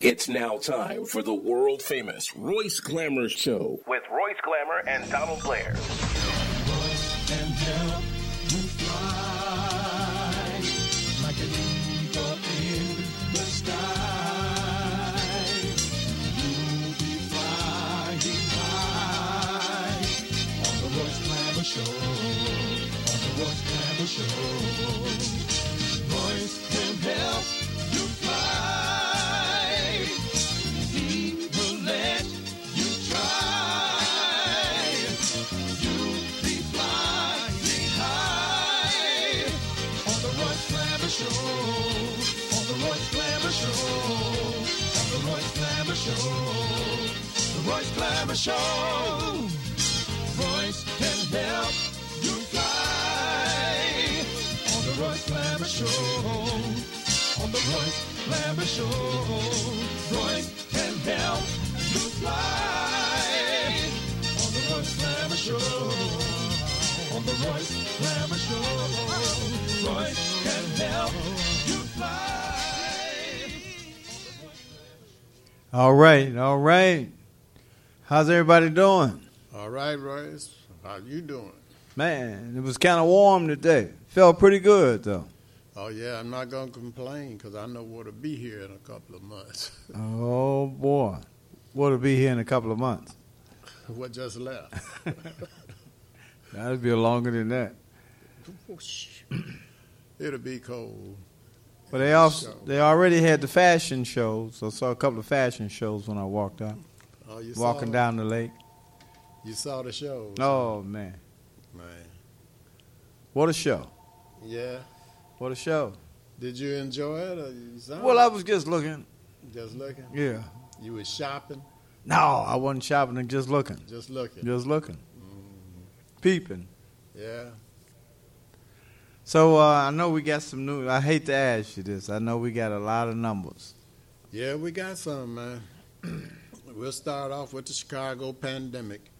It's now time for the world famous Royce Glamour Show. With Royce Glamour and Donald Blair. Show, on the Royce Glamour Show. Royce can help Glamour Show. Royce can help you fly on the Royce Glamour Show. On the Royce Glamour Show. Royce can help you fly on the Royce Glamour Show. On the Royce Glamour Show. Royce can help you fly. All right, all right. How's everybody doing? All right, Royce. How you doing? Man, it was kind of warm today. Felt pretty good though. Oh yeah, I'm not gonna complain because I know to be here in a couple of months. Oh boy, what'll be here in a couple of months? what just left? That'll be longer than that. It'll be cold. But they also they already had the fashion shows. I saw a couple of fashion shows when I walked out, Oh, walking down the lake. You saw the show? Oh man, man. what a show! Yeah. What a show! Did you enjoy it? Or you saw Well? I was just looking. just looking. Yeah. You was shopping, No, I wasn't shopping. and Just looking. just looking. Just looking. Peeping. Yeah. So uh, I know we got some new. I hate to ask you this. I know we got a lot of numbers. Yeah, we got some, man. we'll start off with the Chicago pandemic.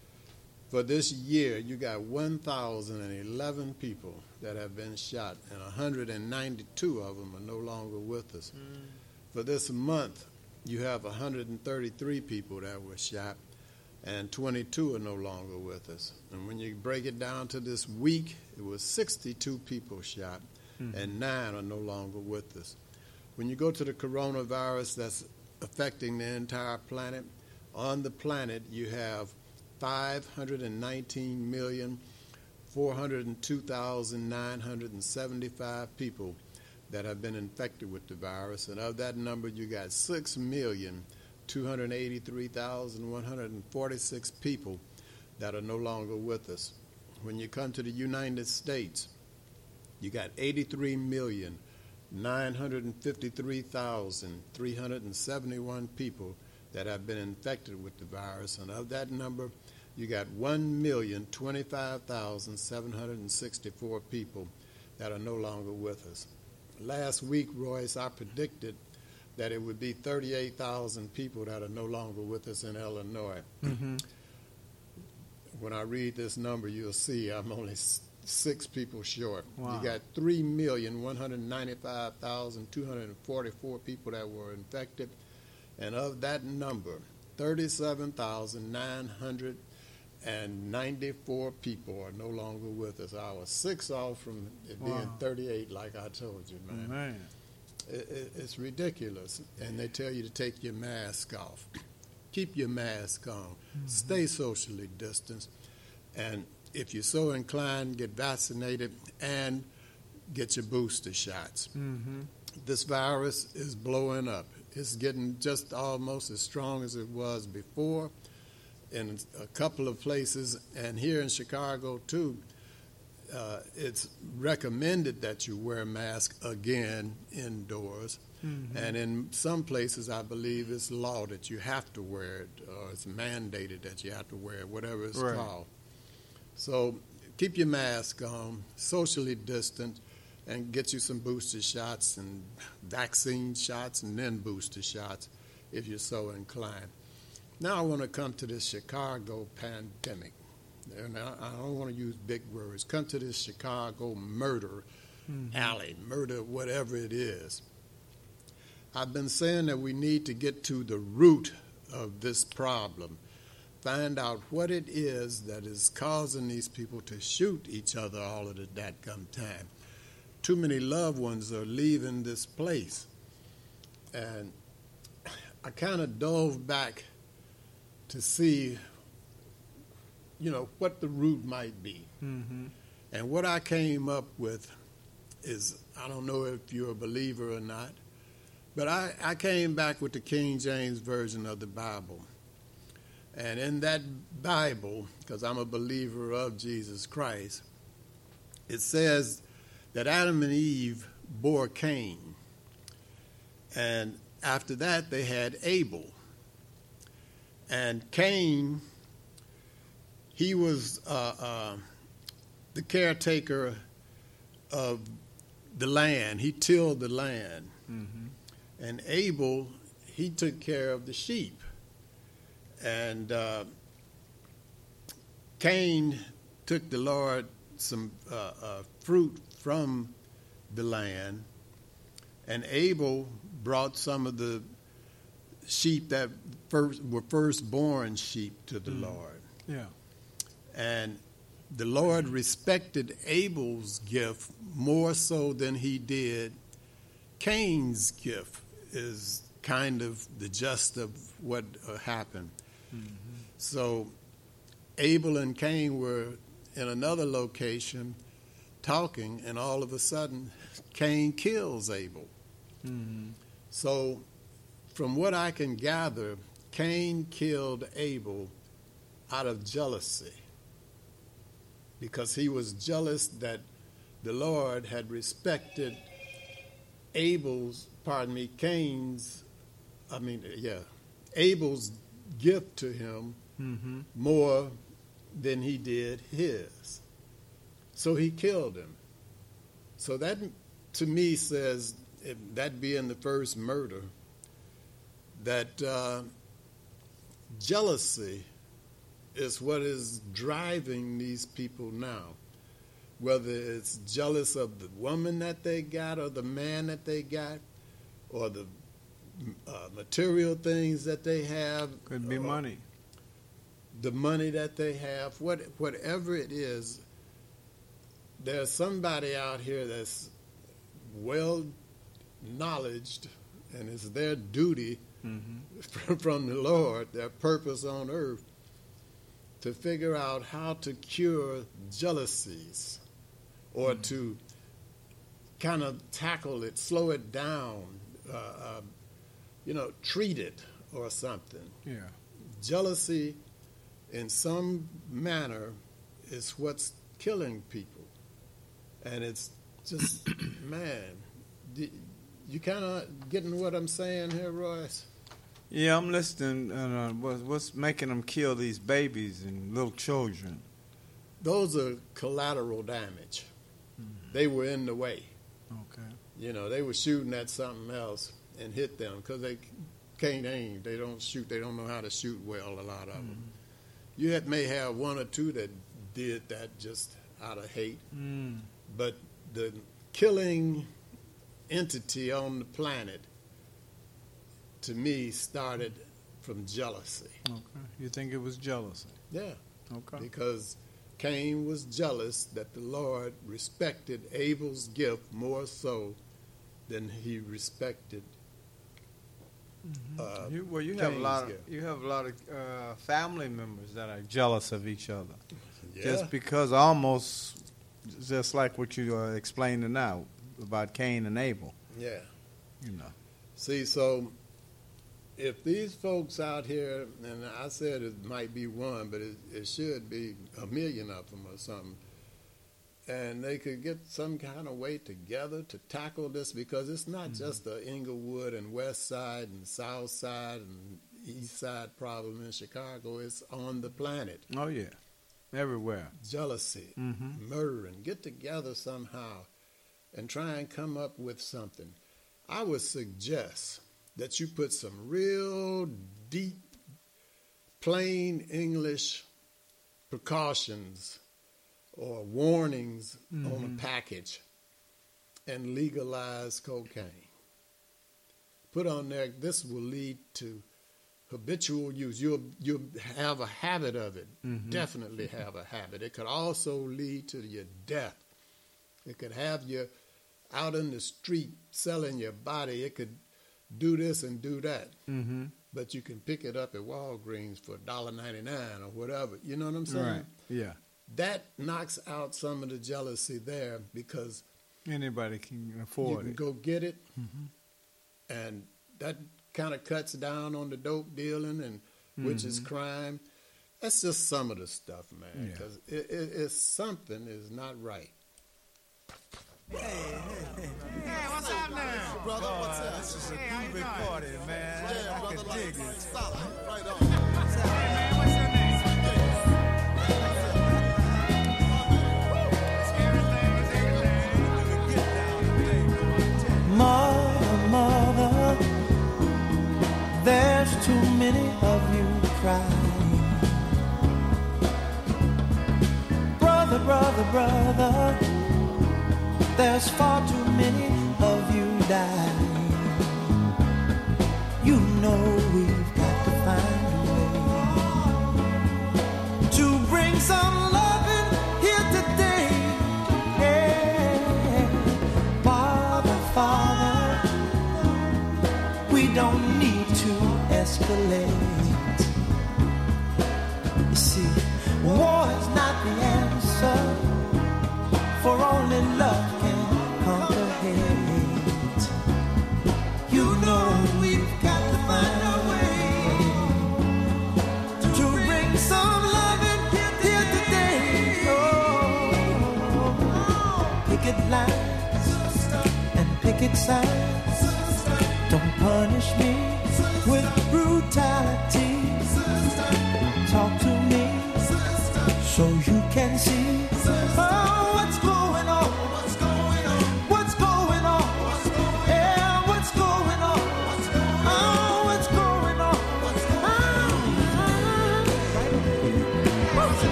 For this year, you got 1,011 people that have been shot, and 192 of them are no longer with us. Mm. For this month, you have 133 people that were shot, and 22 are no longer with us. And when you break it down to this week, it was 62 people shot, mm-hmm. and nine are no longer with us. When you go to the coronavirus that's affecting the entire planet, on the planet you have 519,402,975 people that have been infected with the virus, and of that number, you got 6,283,146 people that are no longer with us. When you come to the United States, you got 83 million. 953,371 people that have been infected with the virus, and of that number, you got 1,025,764 people that are no longer with us. Last week, Royce, I predicted that it would be 38,000 people that are no longer with us in Illinois. Mm-hmm. When I read this number, you'll see I'm only six people short. Wow. You got 3,195,244 people that were infected, and of that number, 37,994 people are no longer with us. I was six off from it being Wow. 38, like I told you, man. Man. It, it, it's ridiculous. And they tell you to take your mask off. Keep your mask on. Stay socially distanced. And if you're so inclined, get vaccinated and get your booster shots. Mm-hmm. This virus is blowing up. It's getting just almost as strong as it was before in a couple of places, and here in Chicago too. Uh, it's recommended that you wear a mask again indoors. Mm-hmm. And in some places, I believe it's law that you have to wear it, or it's mandated that you have to wear it, whatever it's Right. called. So keep your mask on, socially distant, and get you some booster shots and vaccine shots and then booster shots if you're so inclined. Now I want to come to this Chicago pandemic. And I, I don't want to use big words. Come to this Chicago murder mm-hmm. alley, murder, whatever it is. I've been saying that we need to get to the root of this problem, find out what it is that is causing these people to shoot each other all of the dadgum time. Too many loved ones are leaving this place. And I kind of dove back to see, you know, what the root might be. Mm-hmm. And what I came up with is I don't know if you're a believer or not, but I, I came back with the King James Version of the Bible. And in that Bible, because I'm a believer of Jesus Christ, it says that Adam and Eve bore Cain. And after that, they had Abel. And Cain, he was uh, uh, the caretaker of the land, he tilled the land. Mm-hmm. And Abel, he took care of the sheep. And uh, Cain took the Lord some uh, uh, fruit from the land, and Abel brought some of the sheep that first were firstborn sheep to the Mm. Lord. Yeah. And the Lord respected Abel's gift more so than he did Cain's gift, is kind of the gist of what uh, happened. So Abel and Cain were in another location talking, and all of a sudden, Cain kills Abel. Mm-hmm. So, from what I can gather, Cain killed Abel out of jealousy because he was jealous that the Lord had respected Abel's, pardon me, Cain's, I mean, yeah, Abel's gift to him Mm-hmm. more than he did his. So he killed him. So that to me says, that being the first murder, that uh, jealousy is what is driving these people now. Whether it's jealous of the woman that they got or the man that they got or the uh, material things that they have. Could be money. the money that they have, what, whatever it is, there's somebody out here that's well knowledged and it's their duty Mm-hmm. from the Lord, their purpose on earth, to figure out how to cure jealousies or to kind of tackle it, slow it down, uh, uh, you know, treat it or something Yeah. jealousy in some manner is what's killing people and it's just man you kind of getting what i'm saying here royce Yeah, I'm listening. And, uh, what's, what's making them kill these babies and little children? those are collateral damage they were in the way Okay. you know they were shooting at something else and hit them because they can't aim they don't shoot they don't know how to shoot well a lot of them you had, may have one or two that did that just out of hate Mm. But the killing entity on the planet to me started from jealousy Okay. You think it was jealousy? yeah Okay. because cain was jealous that the lord respected abel's gift more so than he respected uh, You, well, you have a lot. Of, gift. you have a lot of uh, family members that are jealous of each other, yeah. just because almost just like what you are explaining now about Cain and Abel. yeah You know. See, so if these folks out here, and I said it might be one, but it, it should be a million of them or something, and they could get some kind of way together to tackle this because it's not mm-hmm. just the Englewood and West Side and South Side and East Side problem in Chicago. It's on the planet. Oh yeah, everywhere. Jealousy, Mm-hmm. murdering. Get together somehow and try and come up with something. I would suggest that you put some real deep, plain English precautions or warnings on a package and legalize cocaine. put on there, this will lead to habitual use. You'll you'll have a habit of it. Definitely have a habit. It could also lead to your death. It could have you out in the street selling your body. It could do this and do that. Mm-hmm. But you can pick it up at Walgreens for $1.99 or whatever. You know what I'm saying? Right. Yeah. That knocks out some of the jealousy there because Anybody can afford it. you can it. go get it, and that kind of cuts down on the dope dealing and which is mm-hmm. crime. That's just some of the stuff, man. Yeah. Because it, it, it's something is not right. Hey, hey. Hey, what's up, man? Brother, what's up? This is a groovy party, man. Yeah, I brother, can like, dig it. solid. Right on. Many of you crying. Brother, brother, brother, there's far too many of you dying. You know escalate. You see, war is not the answer, for only love can conquer hate. You know we've got to find a way to bring some love loving here today. Oh, picket lines and picket signs. Don't punish me brutality. Talk to me so you can see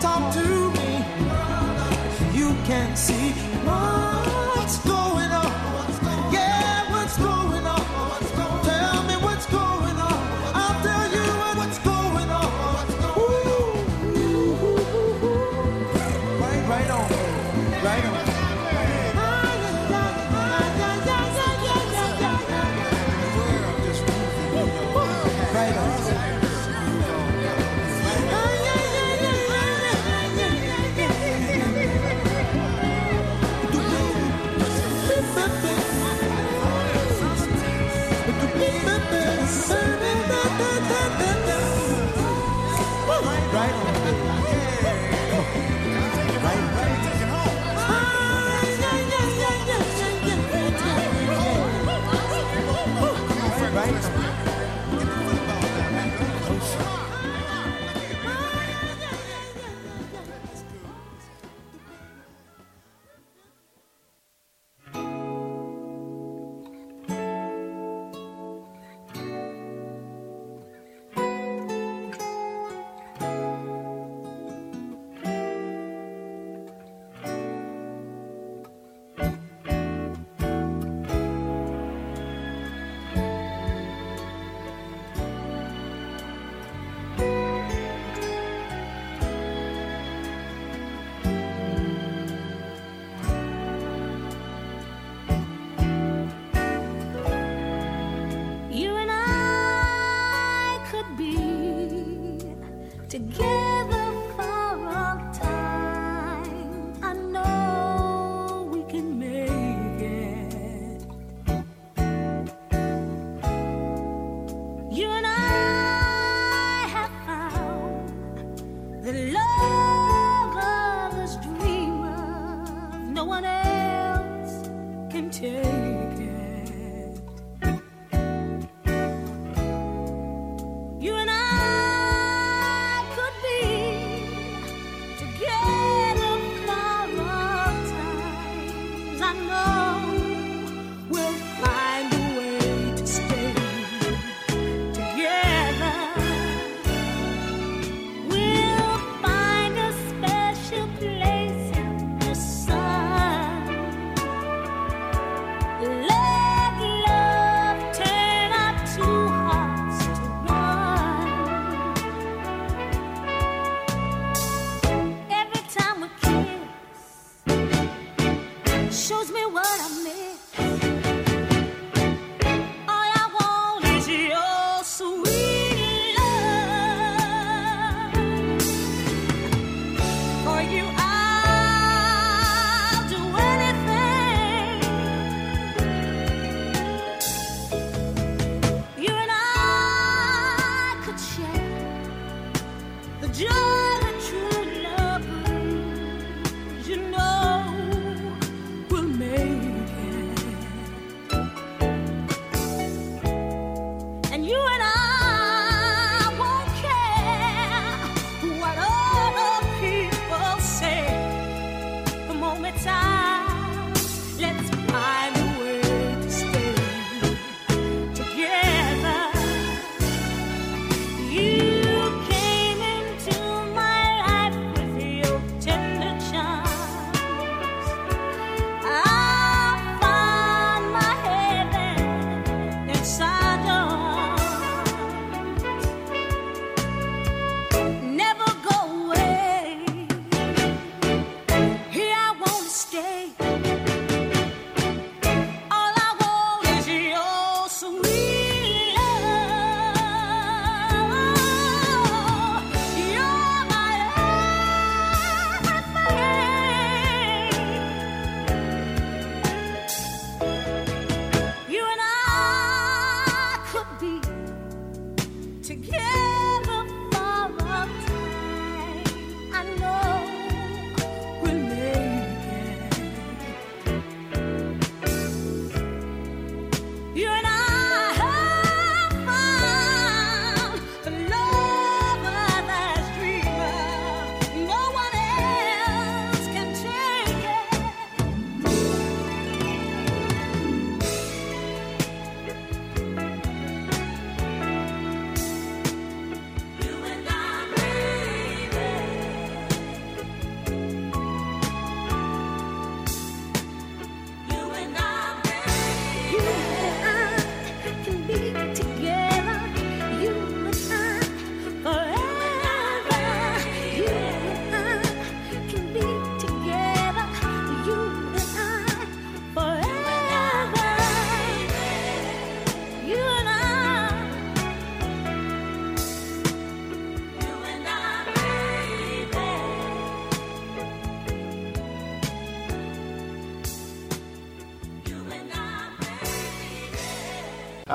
talk to me. You can see what's going right?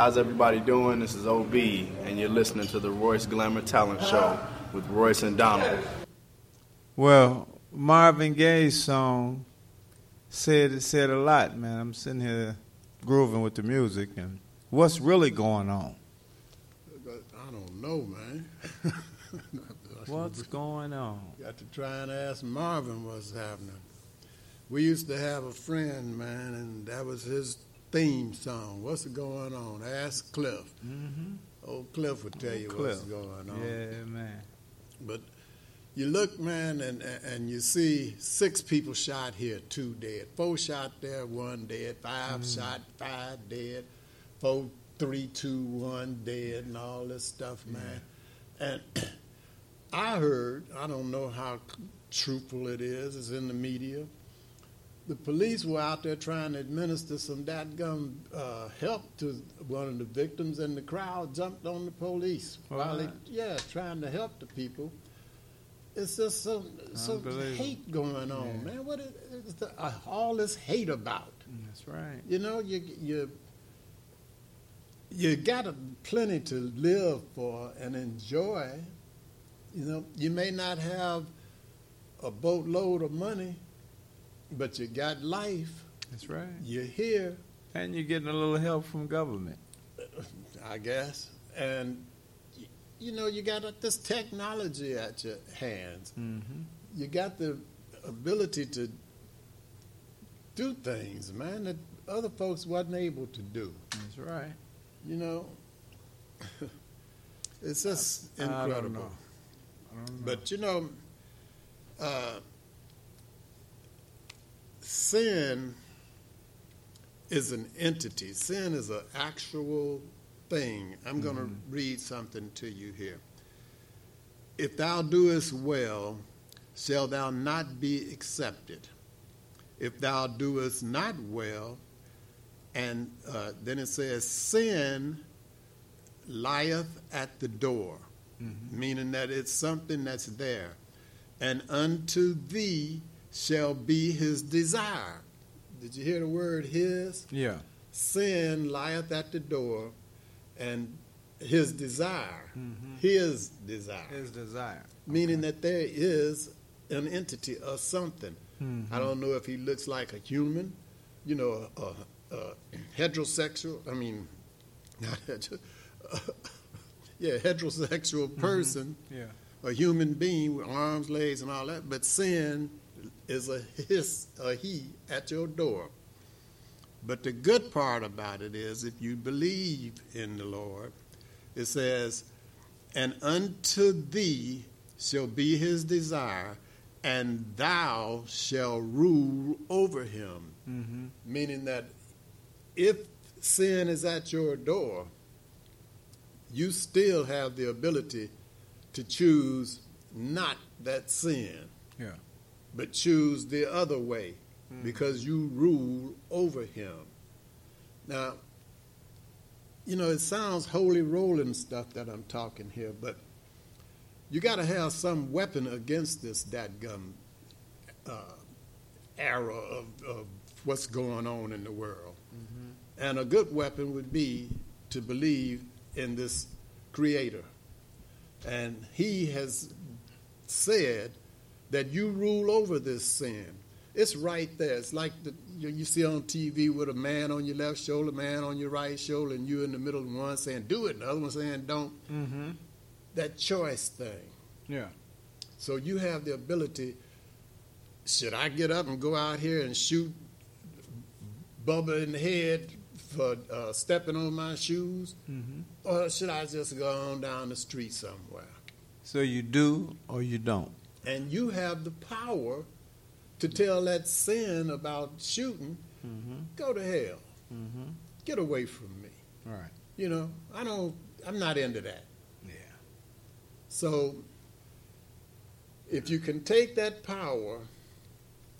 How's everybody doing? This is OB, and you're listening to the Royce Glamour Talent Show with Royce and Donald. Well, Marvin Gaye's song said it said a lot, man. I'm sitting here grooving with the music, and what's really going on? I don't know, man. What's going on? Got to try and ask Marvin what's happening. We used to have a friend, man, and that was his theme song. What's going on? Ask Cliff. Mm-hmm. Old Cliff would tell you Cliff. what's going on. Yeah, man. But you look, man, and and you see six people shot here, two dead. Four shot there, one dead. Five shot, five dead. Four, three, two, one dead, and all this stuff, man. And I heard, I don't know how truthful it is, it's in the media. The police were out there trying to administer some dadgum uh, help to one of the victims, and the crowd jumped on the police while they, What? yeah, trying to help the people. It's just some some hate going on, Yeah. man. What is, is the, uh, all this hate about? That's right. You know, you you you got a plenty to live for and enjoy. You know, you may not have a boatload of money, but you got life. That's right. You're here, And you're getting a little help from government. I guess, and you know you got this technology at your hands. Mm-hmm. You got the ability to do things, man, that other folks wasn't able to do. That's right. You know, it's just I incredible. I don't know. But you know, uh, sin is an entity. Sin is an actual thing. I'm going to read something to you here. If thou doest well, shall thou not be accepted. If thou doest not well, and uh, then it says, sin lieth at the door, meaning that it's something that's there. And unto thee shall be his desire. Did you hear the word his? yeah. Sin lieth at the door, and his desire, Mhm. his desire, His desire. meaning that there is an entity or something. Mhm. I don't know if he looks like a human, you know, a, a, a heterosexual. I mean, not hetero, yeah, heterosexual person, Yeah. a human being with arms, legs, and all that. But sin is a his, a he at your door. But the good part about it is, if you believe in the Lord, it says, "And unto thee shall be his desire." And thou shall rule over him Mm-hmm. meaning that if sin is at your door, you still have the ability to choose not that sin, Yeah. But choose the other way Mhm. because you rule over him. Now, you know, it sounds holy rolling stuff that I'm talking here, but you got to have some weapon against this dadgum uh, era of, of what's going on in the world. And a good weapon would be to believe in this creator. And he has said that you rule over this sin. It's right there. It's like the, you, you see on TV with a man on your left shoulder, man on your right shoulder, and you in the middle, and one saying do it, and the other one saying don't. Mm-hmm. That choice thing. Yeah. So you have the ability. Should I get up and go out here and shoot Bubba in the head for uh, stepping on my shoes, Mm-hmm. or should I just go on down the street somewhere? So you do or you don't. And you have the power to tell that sin about shooting, Mm-hmm. go to hell, Mm-hmm. get away from me. All right. You know, I don't. I'm not into that. Yeah. So, if you can take that power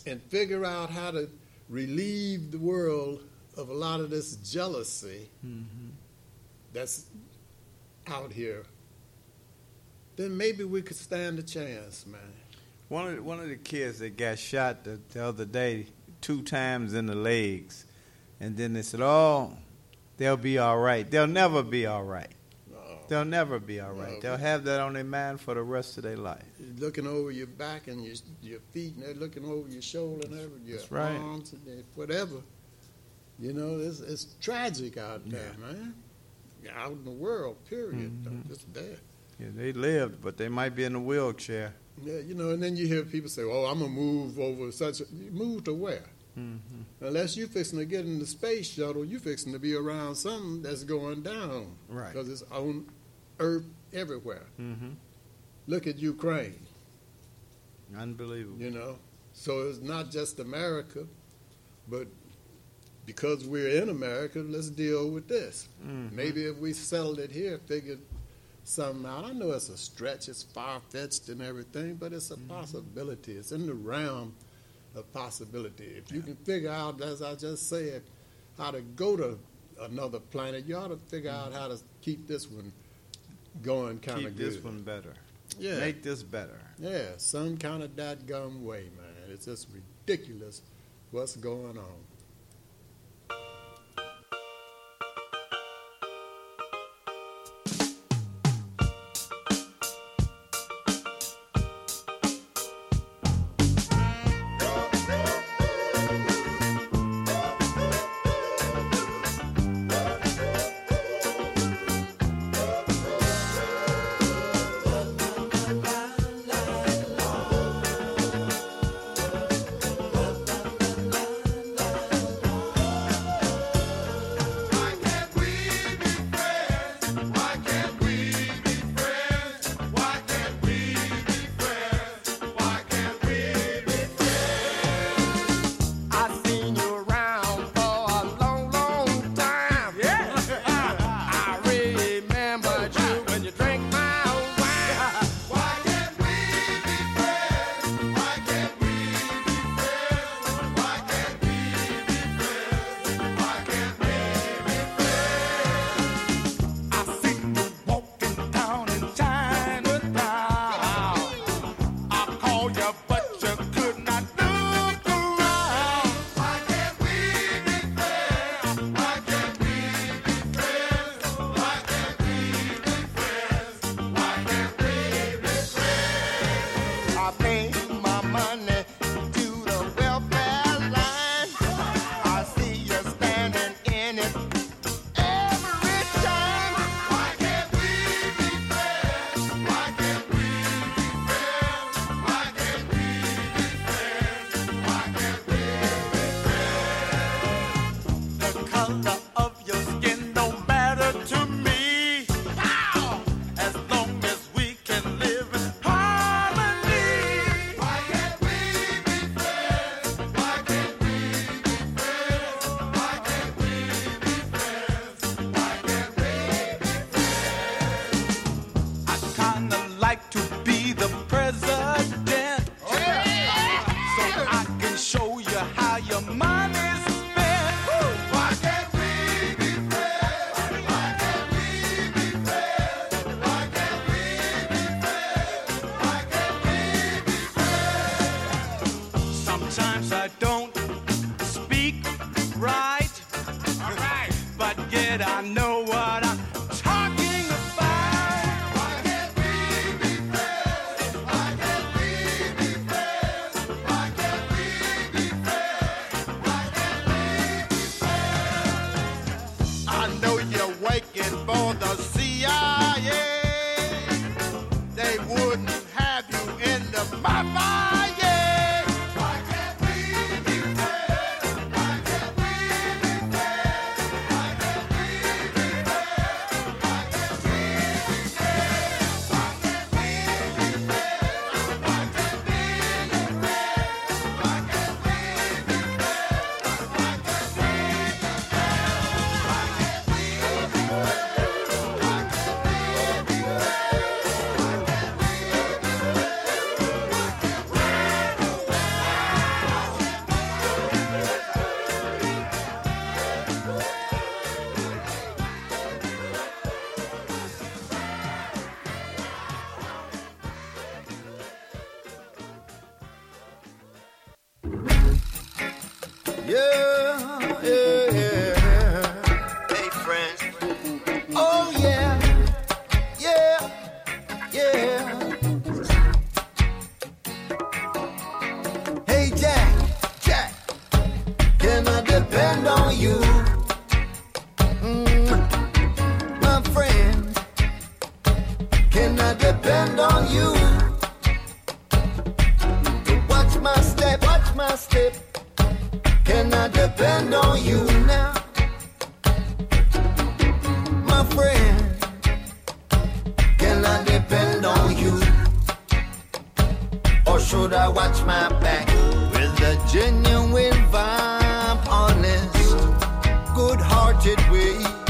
and figure out how to relieve the world of a lot of this jealousy Mm-hmm. that's out here, then maybe we could stand a chance, man. One of the, one of the kids that got shot the, the other day two times in the legs, and then they said, "Oh, they'll be all right. They'll never be all right. They'll never be all right. No. They'll have that on their mind for the rest of their life." you're looking over your back and your your feet, and they're looking over your shoulder and everything, your That's right. arms, and whatever. You know, it's, it's tragic out there, man. Out in the world, period. Mhm. Just there. Yeah, they lived, but they might be in a wheelchair. Yeah, you know, and then you hear people say, "Oh, I'm gonna move over such." A, you move to where? Mm-hmm. Unless you're fixing to get in the space shuttle, you're fixing to be around something that's going down. Right. Because it's on Earth everywhere. Mm-hmm. Look at Ukraine. Unbelievable. You know, so it's not just America, but because we're in America, let's deal with this. Mhm. Maybe if we settled it here, figured something out. I know it's a stretch, it's far fetched and everything, but it's a mm-hmm. possibility. It's in the realm of possibility. If you can figure out, as I just said, how to go to another planet, you ought to figure out mm-hmm. how to keep this one going kind Keep of good. this one better. yeah. Make this better. Yeah, some kind of that gum way, man. It's just ridiculous what's going on. departed way.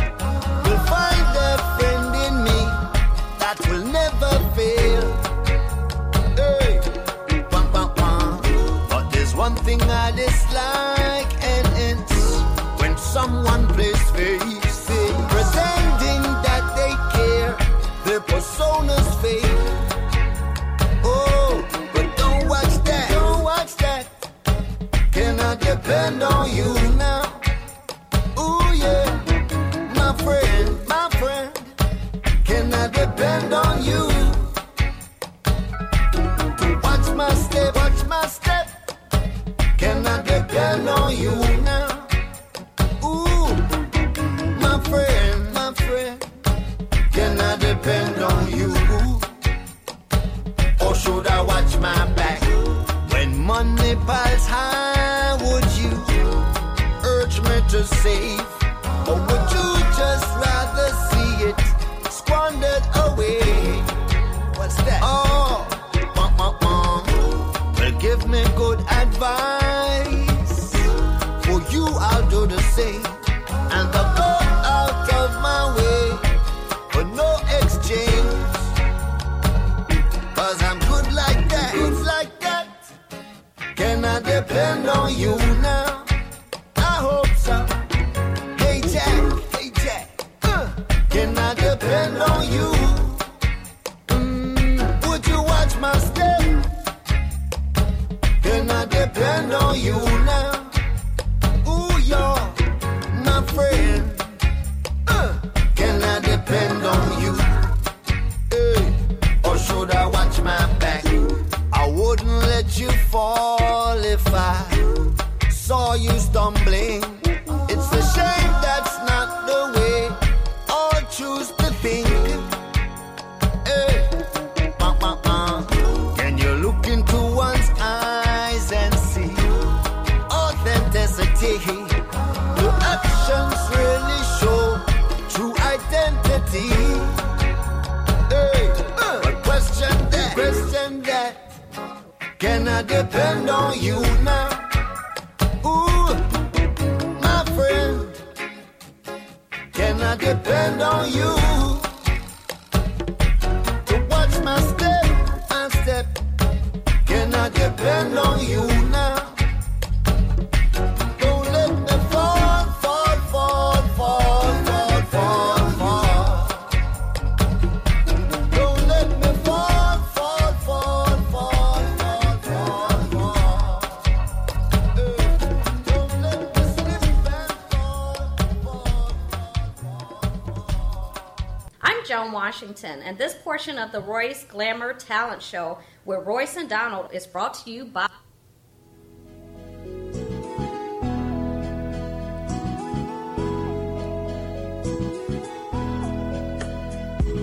Washington, and this portion of the Royce Glamour Talent Show with Royce and Donald is brought to you by.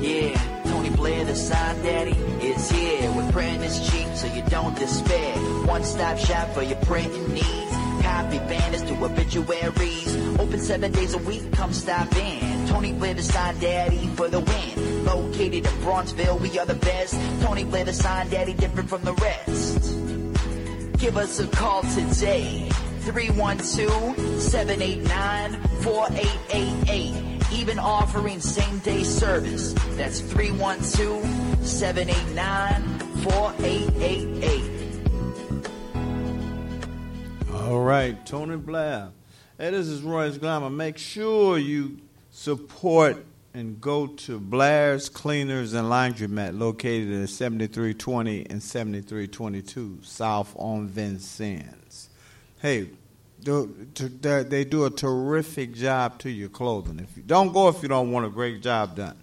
Yeah, Tony Blair, the sign daddy, is here. With print is cheap, so you don't despair. One stop shop for your printing needs. Copy banners to obituaries. Open seven days a week, come stop in. Tony Blair, the sign daddy. Located we are the best. Tony Blair, the sign daddy, different from the rest. Give us a call today. 312-789-4888. Even offering same day service. That's 312-789-4888. All right, Tony Blair. Hey, this is Royce Glamour. Make sure you support and go to Blair's Cleaners and Laundromat, located at 7320 and 7322 South on Vincennes. Hey, they do a terrific job to your clothing. If you don't go if you don't want a great job done.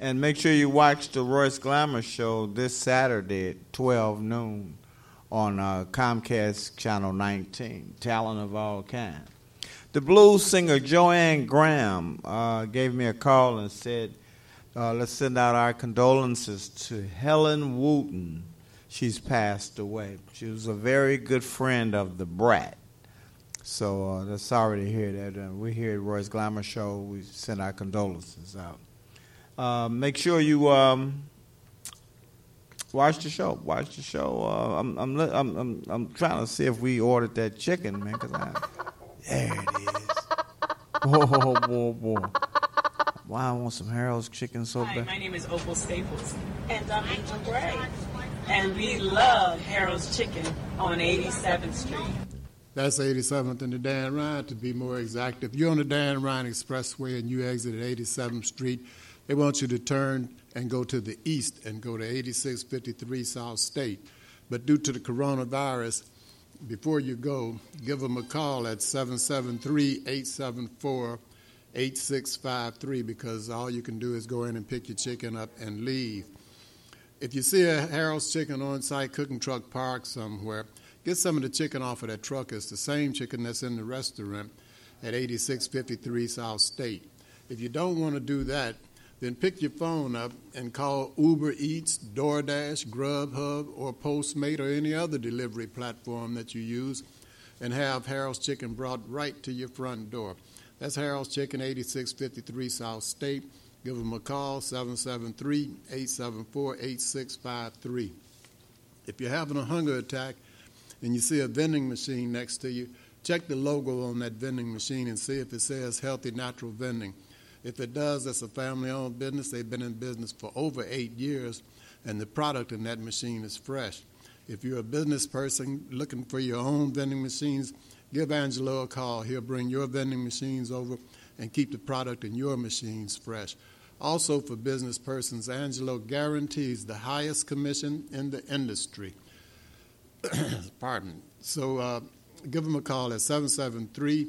And make sure you watch the Royce Glamour show this Saturday at 12 noon on uh, Comcast Channel 19. Talent of all kinds. The blues singer Joanne Graham uh, gave me a call and said, uh, let's send out our condolences to Helen Wooten. She's passed away. She was a very good friend of the Brat. So uh, that's sorry to hear that. Uh, we here at Royce Glamour Show, we send our condolences out. Uh, make sure you um, watch the show. Watch the show. Uh, I'm, I'm, I'm, I'm, trying to see if we ordered that chicken, man. Cause I, there it is. Whoa, whoa, whoa, whoa. Wow, I want some Harold's chicken so bad. Hi, my name is Opal Staples, and I'm Angel Gray, and we love Harold's Chicken on 87th Street. That's 87th and the Dan Ryan, to be more exact. If you're on the Dan Ryan Expressway and you exit at 87th Street, they want you to turn and go to the east and go to 8653 South State. But due to the coronavirus, before you go, give them a call at 773 874 8653 because all you can do is go in and pick your chicken up and leave. If you see a Harold's Chicken on site cooking truck parked somewhere, get some of the chicken off of that truck. It's the same chicken that's in the restaurant at 8653 South State. If you don't want to do that, then pick your phone up and call Uber Eats, DoorDash, Grubhub, or Postmate, or any other delivery platform that you use, and have Harold's Chicken brought right to your front door. That's Harold's Chicken, 8653 South State. Give them a call, 773 874 8653. If you're having a hunger attack and you see a vending machine next to you, check the logo on that vending machine and see if it says Healthy Natural Vending. If it does, it's a family owned business. They've been in business for over eight years, and the product in that machine is fresh. If you're a business person looking for your own vending machines, give Angelo a call. He'll bring your vending machines over and keep the product in your machines fresh. Also, for business persons, Angelo guarantees the highest commission in the industry. Pardon. So uh, give him a call at 773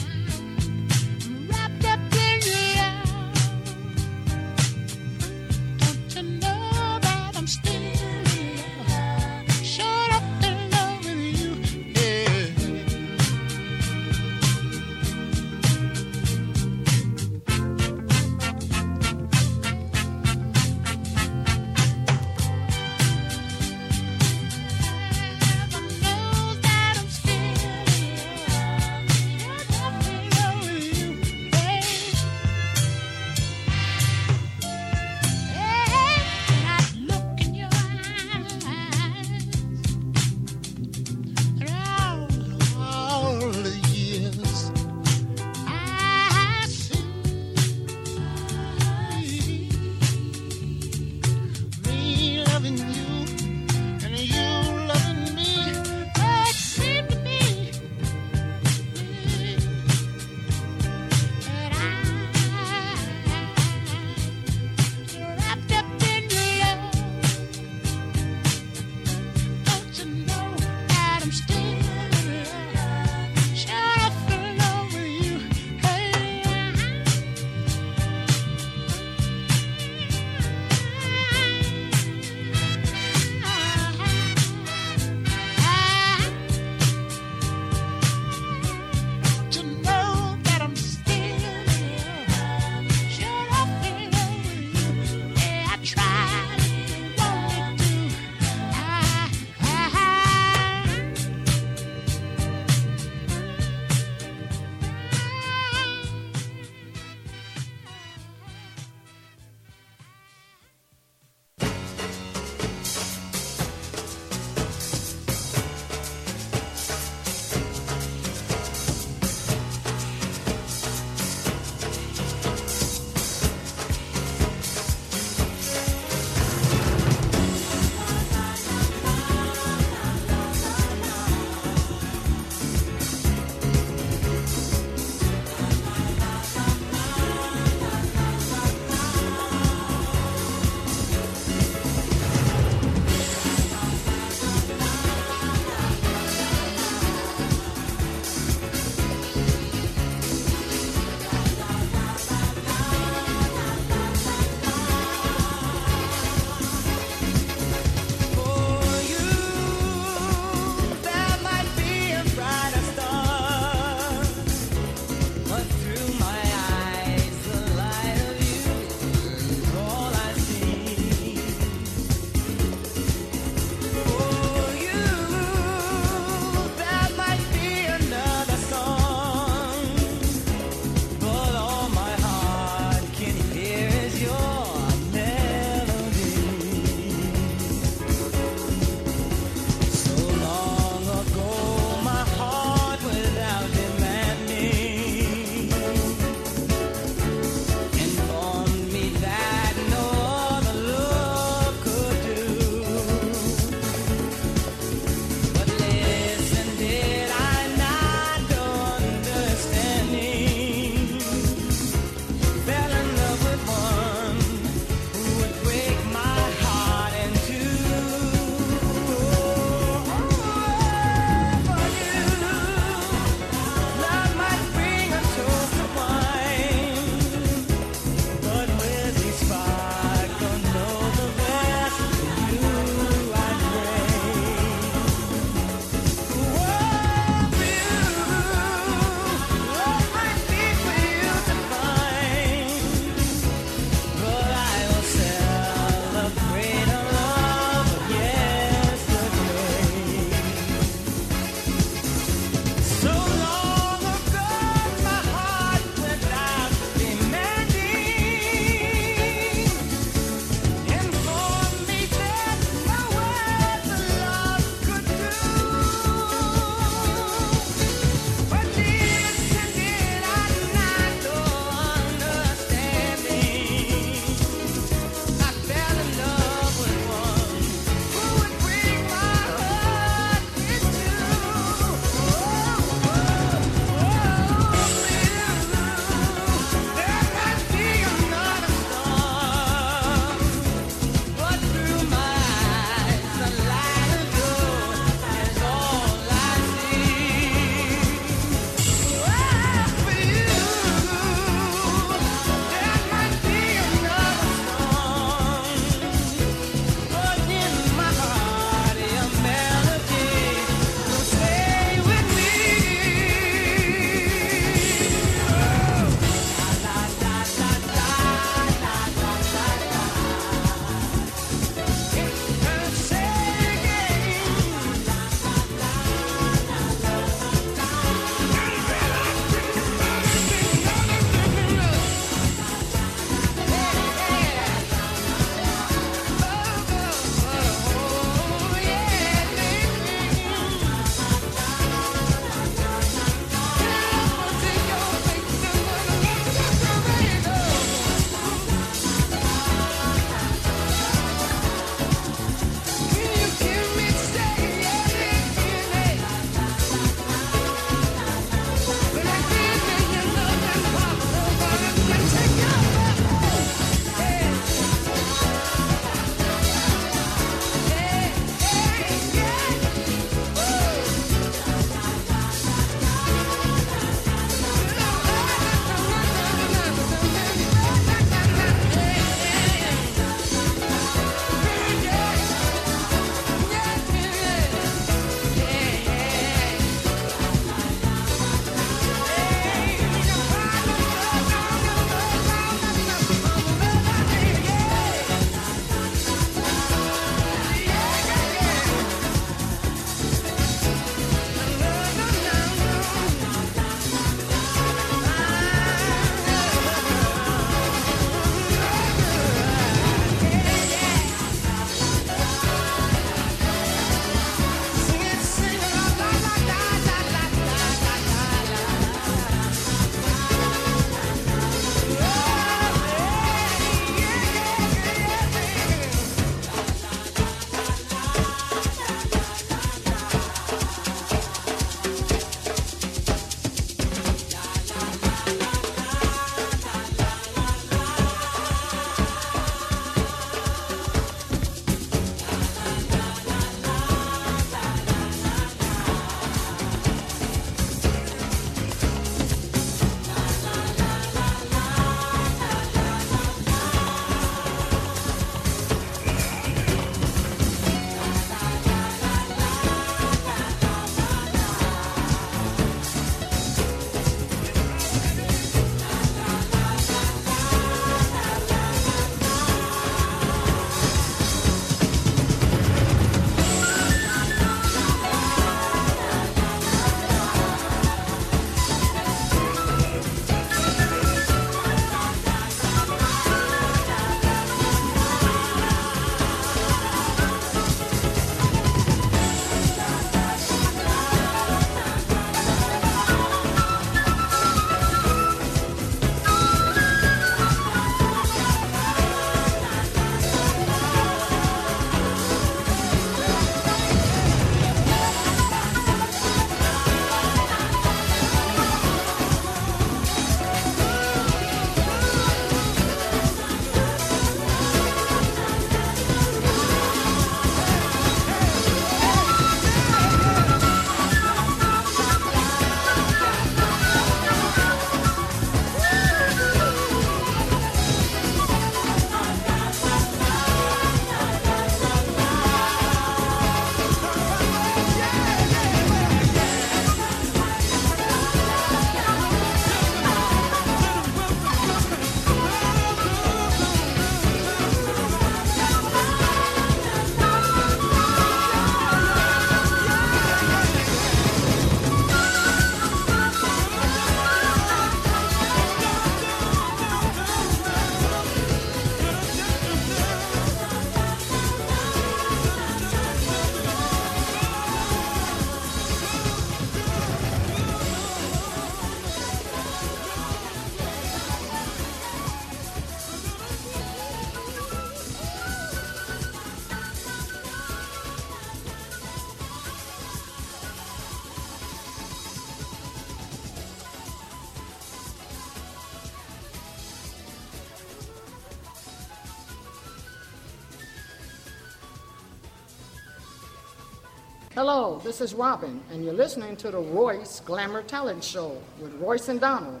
Hello, this is Robin, and you're listening to the Royce Glamour Talent Show with Royce and Donald.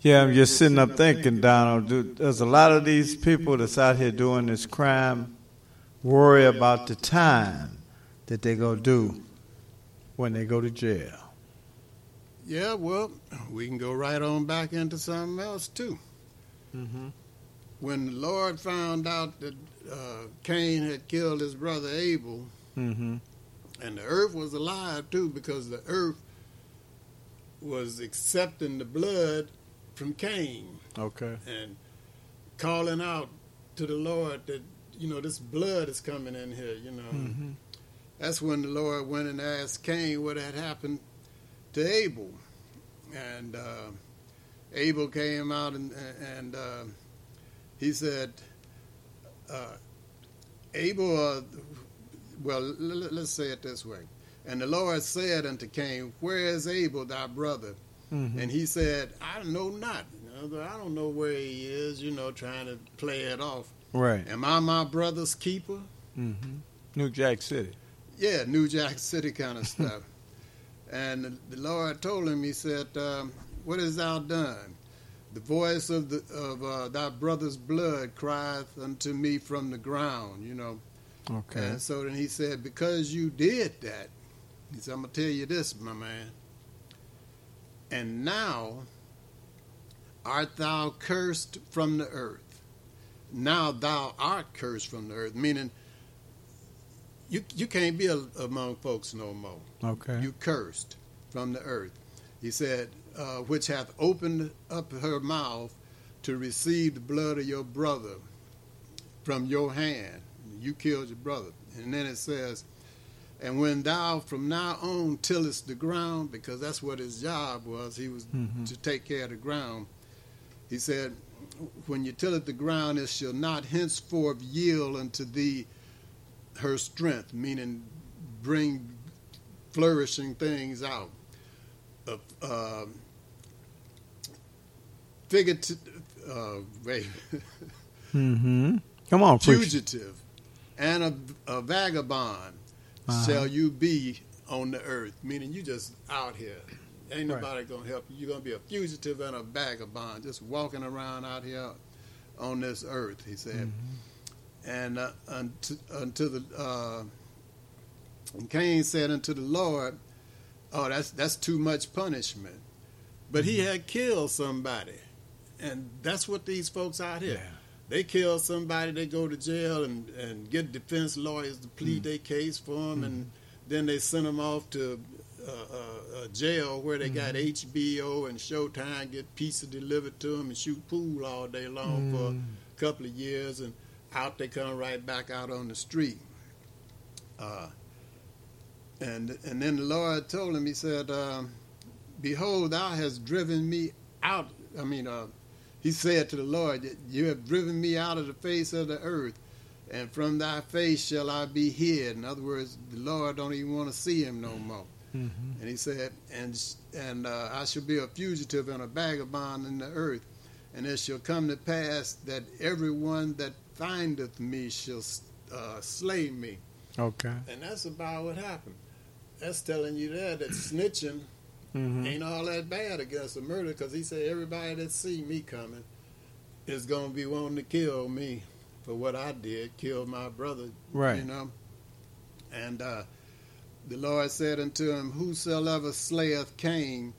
Yeah, I'm just sitting up thinking, Donald. do- There's a lot of these people that's out here doing this crime worry about the time that they go do when they go to jail. Yeah, well, we can go right on back into something else too. Mm-hmm. When the Lord found out that uh, Cain had killed his brother Abel, Mm-hmm. And the earth was alive too, because the earth was accepting the blood from Cain Okay. and calling out to the Lord that you know this blood is coming in here. You know, Mm-hmm. that's when the Lord went and asked Cain what had happened to Abel, and uh, Abel came out and and uh, he said, uh, Abel, uh, well, let's say it this way. And the Lord said unto Cain, Where is Abel thy brother? Mhm. And he said, I know not. I don't know where he is, you know, trying to play it off. Right. Am I my brother's keeper? Mm-hmm. New Jack City. Yeah, New Jack City kind of stuff. and the, the Lord told him, He said, um, What hast thou done? The voice of the of uh, thy brother's blood crieth unto me from the ground, you know. Okay. And so then he said, Because you did that, he said, I'm going to tell you this, my man. And now art thou cursed from the earth. Now thou art cursed from the earth, meaning you, you can't be a, among folks no more. Okay. You cursed from the earth. He said, uh, which hath opened up her mouth to receive the blood of your brother from your hand. You killed your brother. And then it says, and when thou from now on tillest the ground, because that's what his job was, he was Mhm. to take care of the ground. He said, when you till it the ground, it shall not henceforth yield unto thee her strength, meaning bring flourishing things out. Uh, uh, figurative, uh, wait, Mm-hmm. Come on, preach. And a, a vagabond Uh-huh. shall you be on the earth, meaning you just out here. Ain't Right. nobody gonna help you. You're gonna be a fugitive and a vagabond, just walking around out here on this earth. He said, Mm-hmm. and uh, unto, unto the uh, and Cain said unto the Lord, "Oh, that's that's too much punishment." But he had killed somebody, and that's what these folks out here. They kill somebody, they go to jail and, and get defense lawyers to plead their case for them, and then they send them off to uh, uh, uh, jail where they got HBO and Showtime, get pizza delivered to them, and shoot pool all day long for a couple of years, and out they come right back out on the street. Uh, and and then the Lord told him, He said, um, "Behold, thou hast driven me out." I mean, uh, He said to the Lord, "You have driven me out of the face of the earth, and from thy face shall I be hid." In other words, the Lord don't even want to see him no more. Mm-hmm. And he said, and and uh, I shall be a fugitive and a vagabond in the earth, and it shall come to pass that everyone that findeth me shall uh, slay me. Okay. And that's about what happened. That's telling you there that snitching Mhm. ain't all that bad against a murder, because he said everybody that see me coming is gonna be wanting to kill me for what I did, kill my brother. Right. You know. And uh, the Lord said unto him, Whosoever slayeth Cain,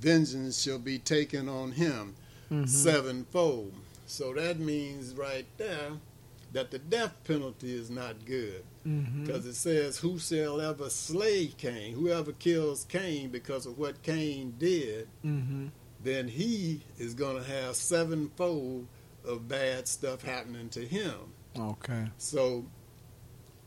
vengeance shall be taken on him Mhm. sevenfold. So that means right there that the death penalty is not good. Mhm. Because it says, Whosoever slay Cain, whoever kills Cain because of what Cain did, Mm-hmm. then he is going to have sevenfold of bad stuff happening to him. Okay. So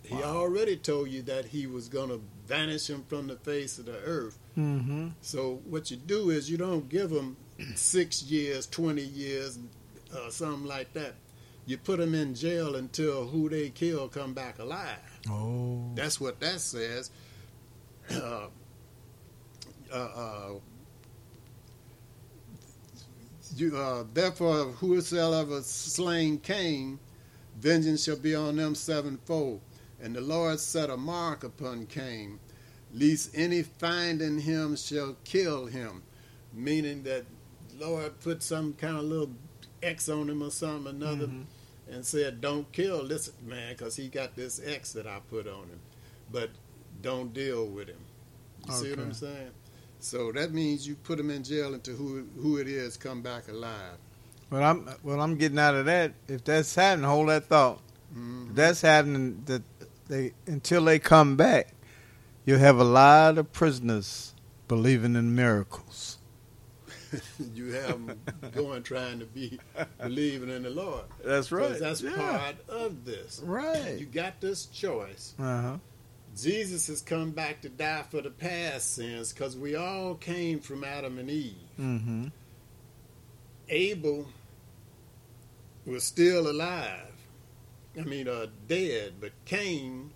he already told you that he was going to vanish him from the face of the earth. Mm-hmm. So what you do is you don't give him six years, twenty years, uh, something like that. You put them in jail until who they kill come back alive. Oh. That's what that says. Uh, uh, uh, you, uh, therefore, whosoever slain Cain, vengeance shall be on them sevenfold. And the Lord set a mark upon Cain, lest any finding him shall kill him. Meaning that Lord put some kind of little X on him or something another and said, Don't kill this man because he got this X that I put on him. But don't deal with him. You see what I'm saying? So that means you put him in jail until who who it is come back alive. Well, I'm what I'm getting out of that, if that's happening, hold that thought. Mm-hmm. If that's happening, that they until they come back, you'll have a lot of prisoners believing in miracles. you have them going trying to be believing in the Lord. That's right. That's Yeah. part of this. Right. You got this choice. Uh huh. Jesus has come back to die for the past sins because we all came from Adam and Eve. Mm-hmm. Abel was still alive. I mean, uh, dead, but Cain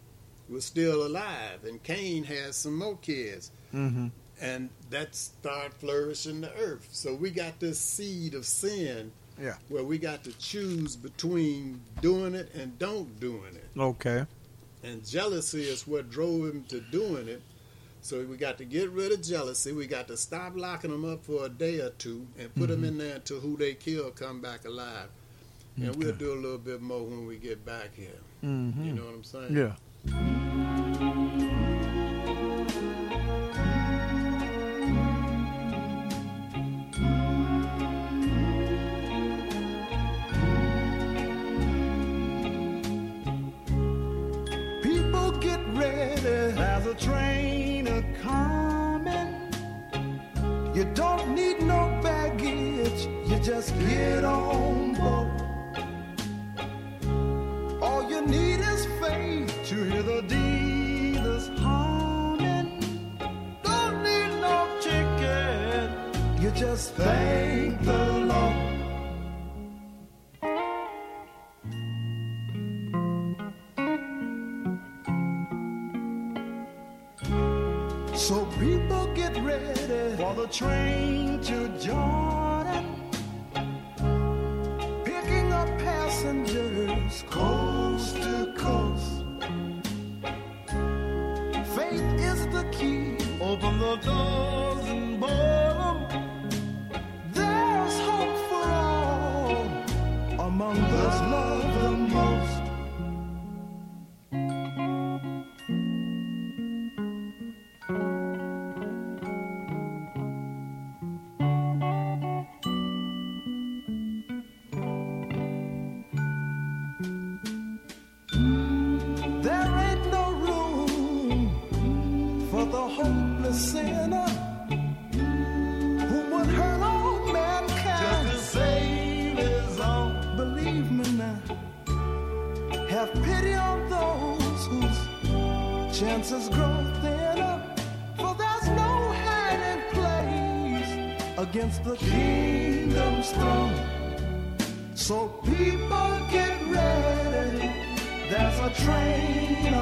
was still alive, and Cain has some more kids, Mm-hmm. And that start flourishing the earth. So we got this seed of sin, Yeah. where we got to choose between doing it and don't doing it. Okay. And jealousy is what drove him to doing it. So we got to get rid of jealousy. We got to stop locking them up for a day or two and put them in there until who they kill come back alive. And we'll do a little bit more when we get back here. Mm-hmm. You know what I'm saying? Yeah. Train a coming. You don't need no baggage, you just get on board. All you need is faith to hear the dealers humming. Don't need no ticket, you just thank the Lord. People get ready for the train to Jordan. Picking up passengers coast to coast. Faith is the key. Open the doors So people get ready. There's a train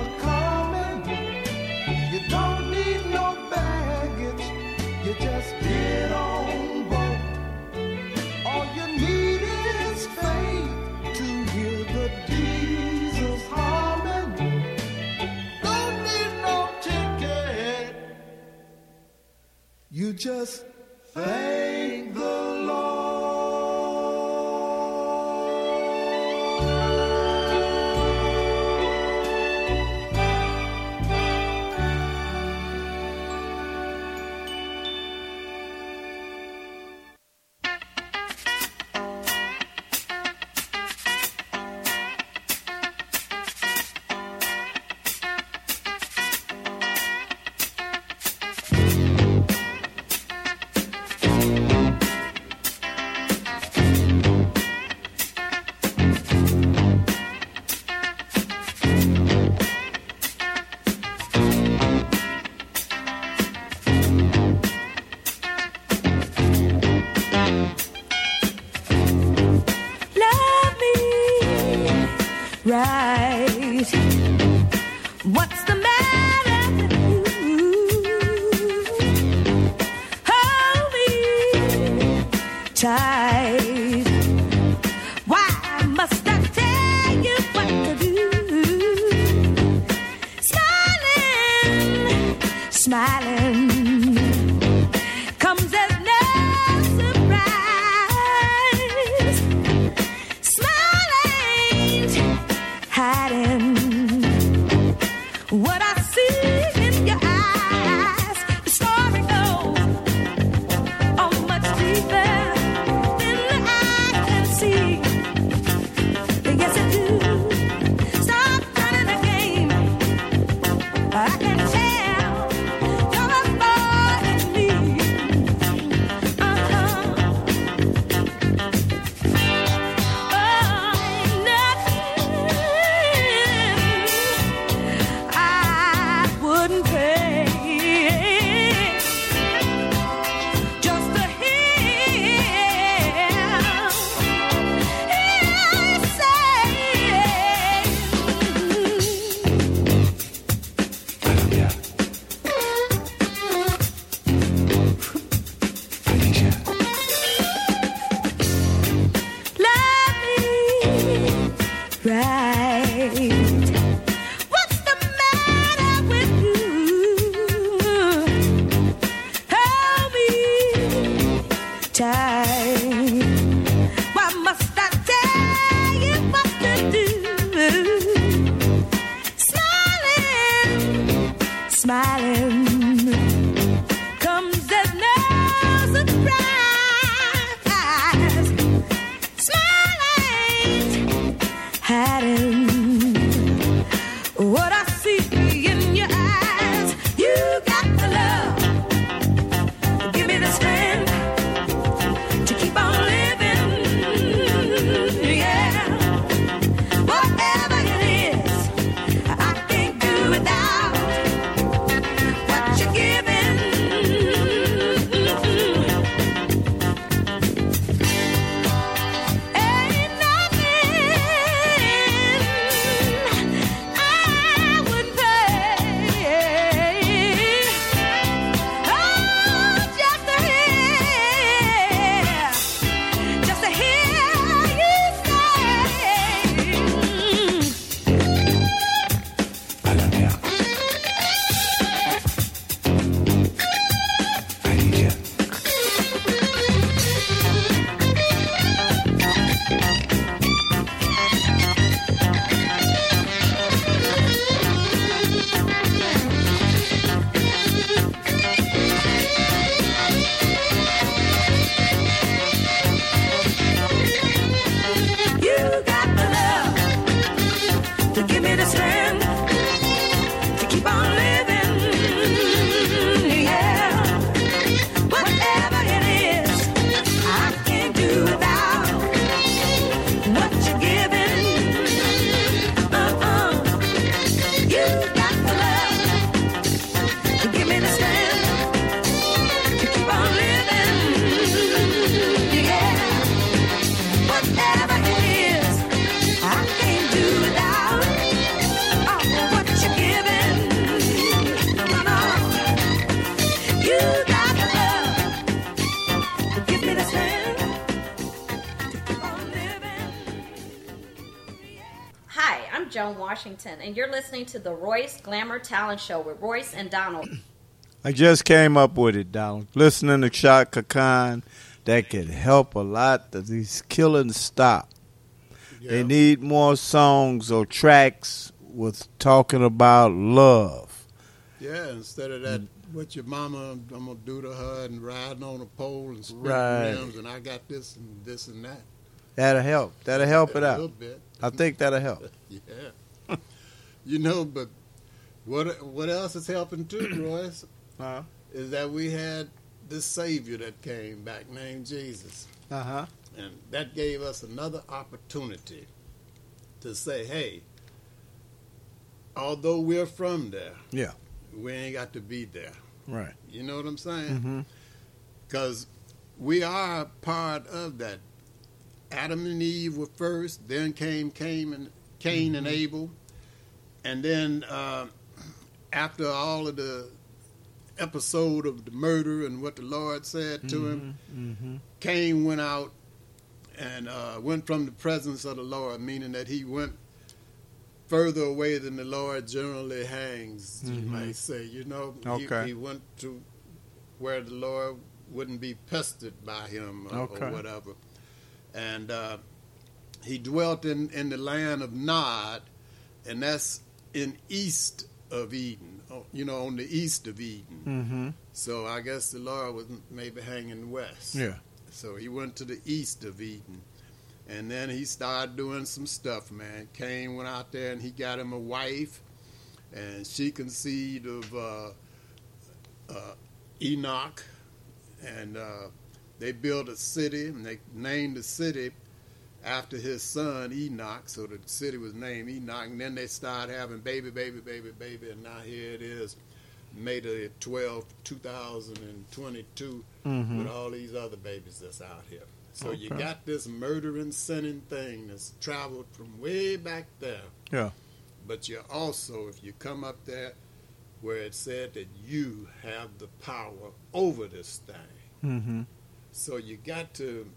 Washington, and you're listening to the Royce Glamour Talent Show with Royce and Donald. I just came up with it, Donald. Listening to Chaka Khan, that could help a lot. That these killings stop. They need more songs or tracks with talking about love. Yeah, instead of that, what your mama, I'm gonna do to her and riding on a pole and spinning Right. rims, and I got this and this and that. That'll help. That'll help A it out. a little bit. I think that'll help. Yeah. You know, but what what else is helping too, Royce? Uh-huh. Is that we had this Savior that came back named Jesus. Uh huh. And that gave us another opportunity to say, hey, although we're from there, Yeah. we ain't got to be there. Right. You know what I'm saying? Mm-hmm. Because we are part of that. Adam and Eve were first, then came Cain and Cain and Abel, and then uh, after all of the episode of the murder and what the Lord said to him, Mm-hmm. Cain went out and uh, went from the presence of the Lord, meaning that he went further away than the Lord generally hangs, you Mhm. might say. You know, He- he, went to where the Lord wouldn't be pestered by him or, Okay. or whatever. And uh, he dwelt in, in the land of Nod, and that's in east of Eden, oh, you know, on the east of Eden. Mm-hmm. So I guess the Lord was maybe hanging west. Yeah. So he went to the east of Eden. And then he started doing some stuff, man. Cain went out there and he got him a wife. And she conceived of uh, uh, Enoch. And uh, they built a city and they named the city after his son Enoch. So the city was named Enoch. And then they started having baby, baby, baby, baby. And now here it is, May the 12th, 2022, Mhm. with all these other babies that's out here. So you got this murdering, sinning thing that's traveled from way back there. Yeah. But you also, if you come up there where it said that you have the power over this thing. Mm-hmm. So you got to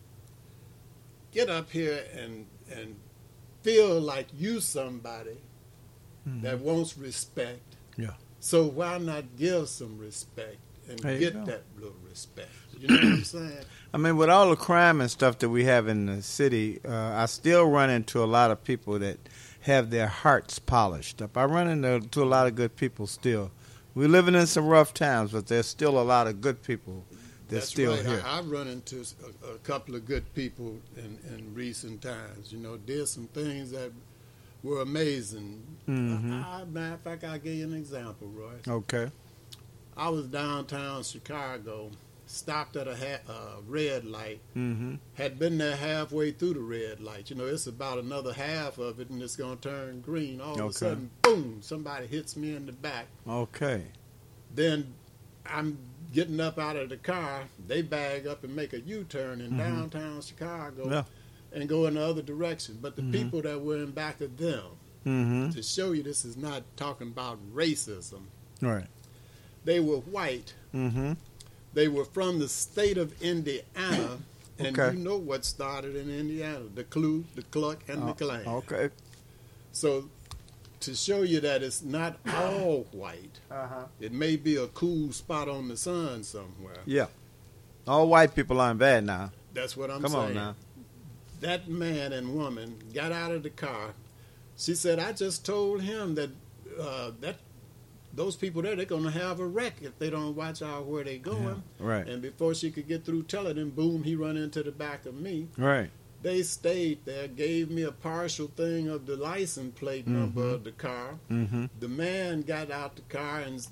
get up here and and feel like you somebody that wants respect. Mm-hmm. Yeah. So why not give some respect and There get that little respect? You know what I'm saying? I mean, with all the crime and stuff that we have in the city, uh, I still run into a lot of people that have their hearts polished up. I run into to a lot of good people still. We're living in some rough times, but there's still a lot of good people that's, That's still right. here. I, I've run into a, a couple of good people in, in recent times. You know, did some things that were amazing. Mhm. I, I, matter of fact, I'll give you an example, Roy. Okay. I was downtown Chicago, stopped at a ha- uh, red light, Mm-hmm. had been there halfway through the red light. You know, it's about another half of it, and it's going to turn green. All of a sudden, boom, somebody hits me in the back. Okay. Then I'm getting up out of the car. They bag up and make a U-turn in Mhm. downtown Chicago Yeah. and go in the other direction. But the Mhm. people that were in back of them, Mm-hmm. to show you this is not talking about racism, Right. they were white. Mm-hmm. They were from the state of Indiana. And Okay. you know what started in Indiana the Klu, the Cluck, and the Oh, Klan. Okay. So, to show you that it's not all white, Uh-huh. it may be a cool spot on the sun somewhere. Yeah. All white people aren't bad now. That's what I'm Come saying. on now. That man and woman got out of the car. She said, "I just told him that uh, that those people there they're going to have a wreck if they don't watch out where they're going." Right. And before she could get through telling him, boom, he run into the back of me. Right. They stayed there, gave me a partial thing of the license plate number Mhm. of the car. Mm-hmm. The man got out the car and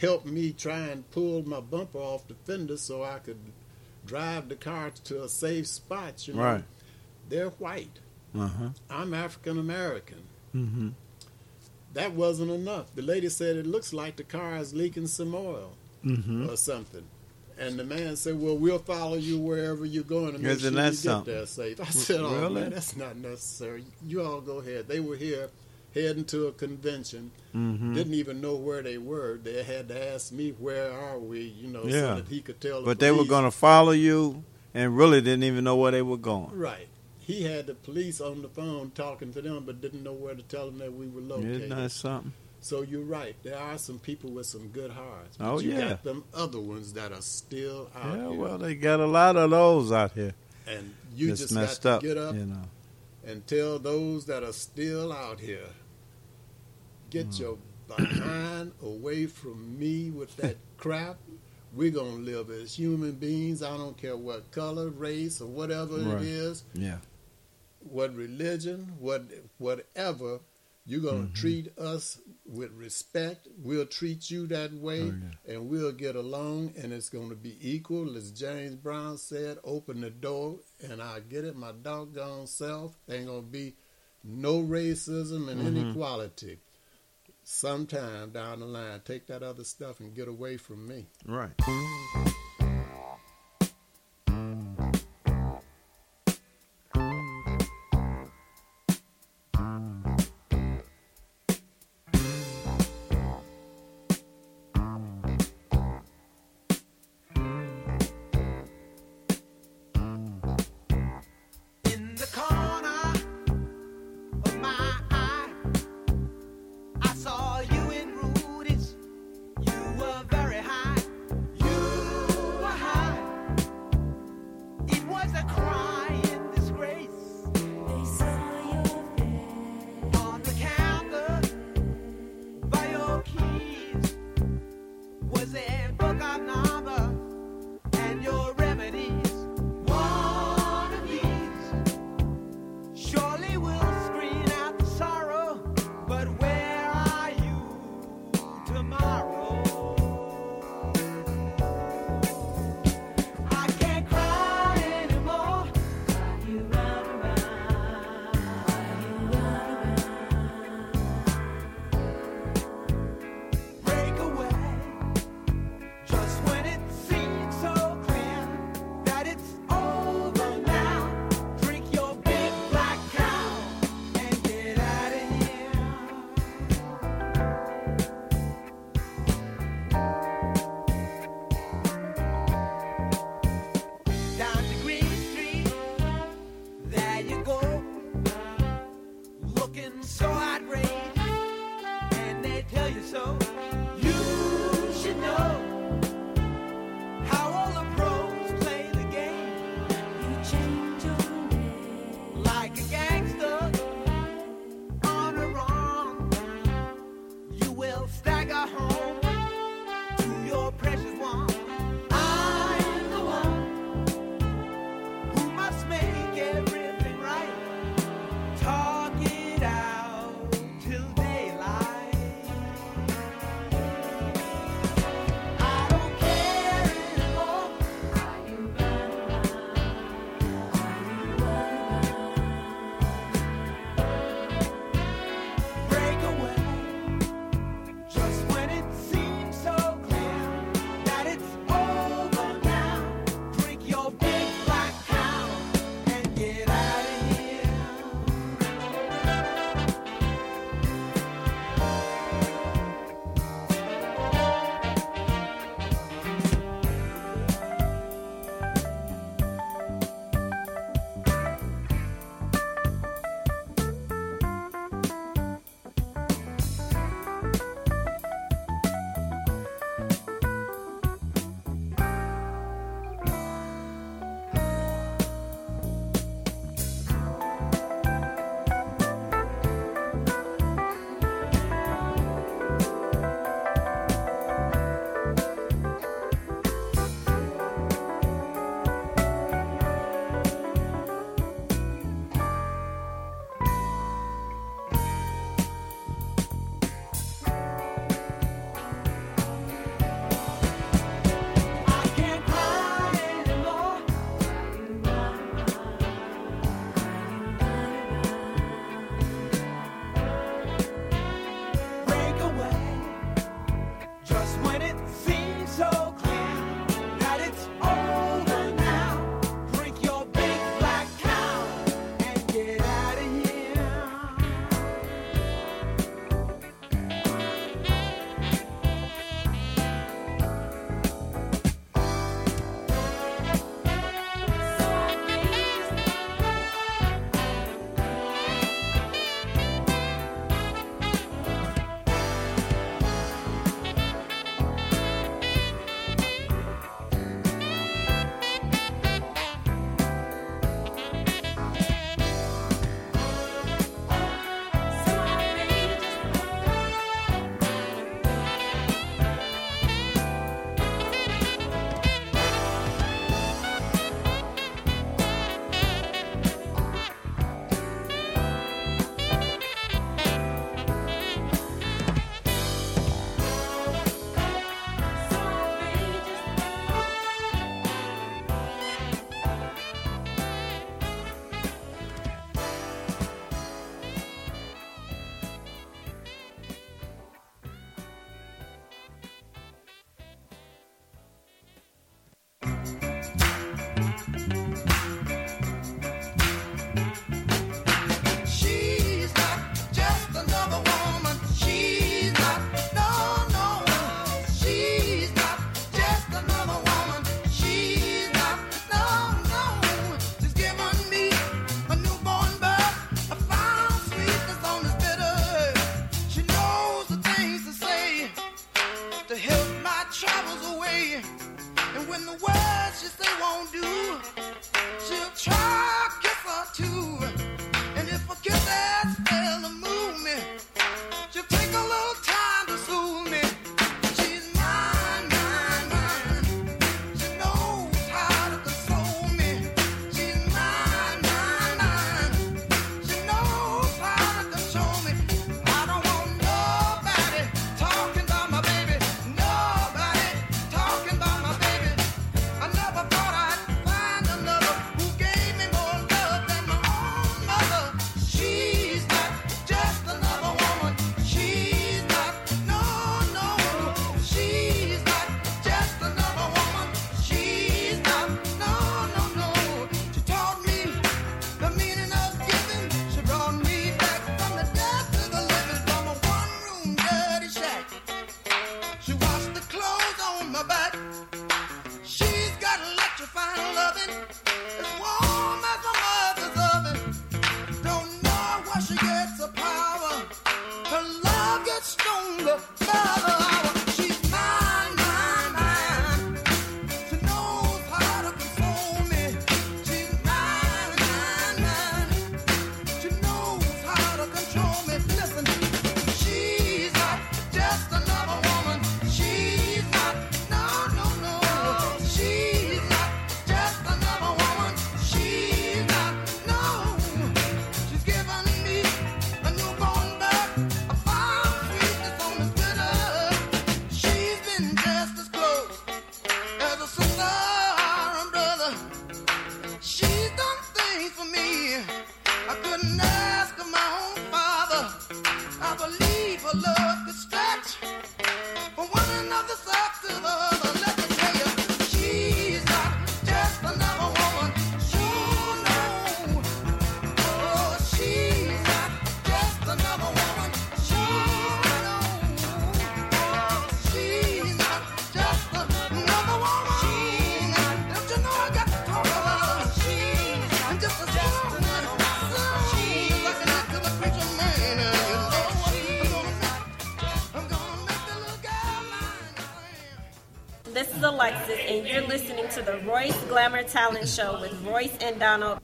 helped me try and pull my bumper off the fender so I could drive the car to a safe spot. You know, Right. they're white. Uh-huh. I'm African American. Mm-hmm. That wasn't enough. The lady said it looks like the car is leaking some oil Mm-hmm. or something. And the man said, "Well, we'll follow you wherever you're going to make Isn't sure that you something? get there safe." I said, "Oh Really? man, that's not necessary. You all go ahead." They were here heading to a convention. Mhm. Didn't even know where they were. They had to ask me, "Where are we?" You know, Yeah. so that he could tell. The But they were going to follow you and really didn't even know where they were going. Right. He had the police on the phone talking to them, but didn't know where to tell them that we were located. Isn't that something? So you're right. There are some people with some good hearts. But Oh, you yeah. got them other ones that are still out Yeah, here. well, they got a lot of those out here. and you just messed got up, to get up you know. and tell those that are still out here, get Mm. your behind away from me with that crap. We're gonna live as human beings. I don't care what color, race, or whatever Right. it is. Yeah. what religion, what whatever, you're gonna Mm-hmm. treat us with respect. We'll treat you that way, Oh, and we'll get along, and it's gonna be equal. As James Brown said, "Open the door, and I get it my doggone self. Ain't gonna be no racism and Mhm. inequality." Sometime down the line, take that other stuff and get away from me. Right. Show with Royce and Donald.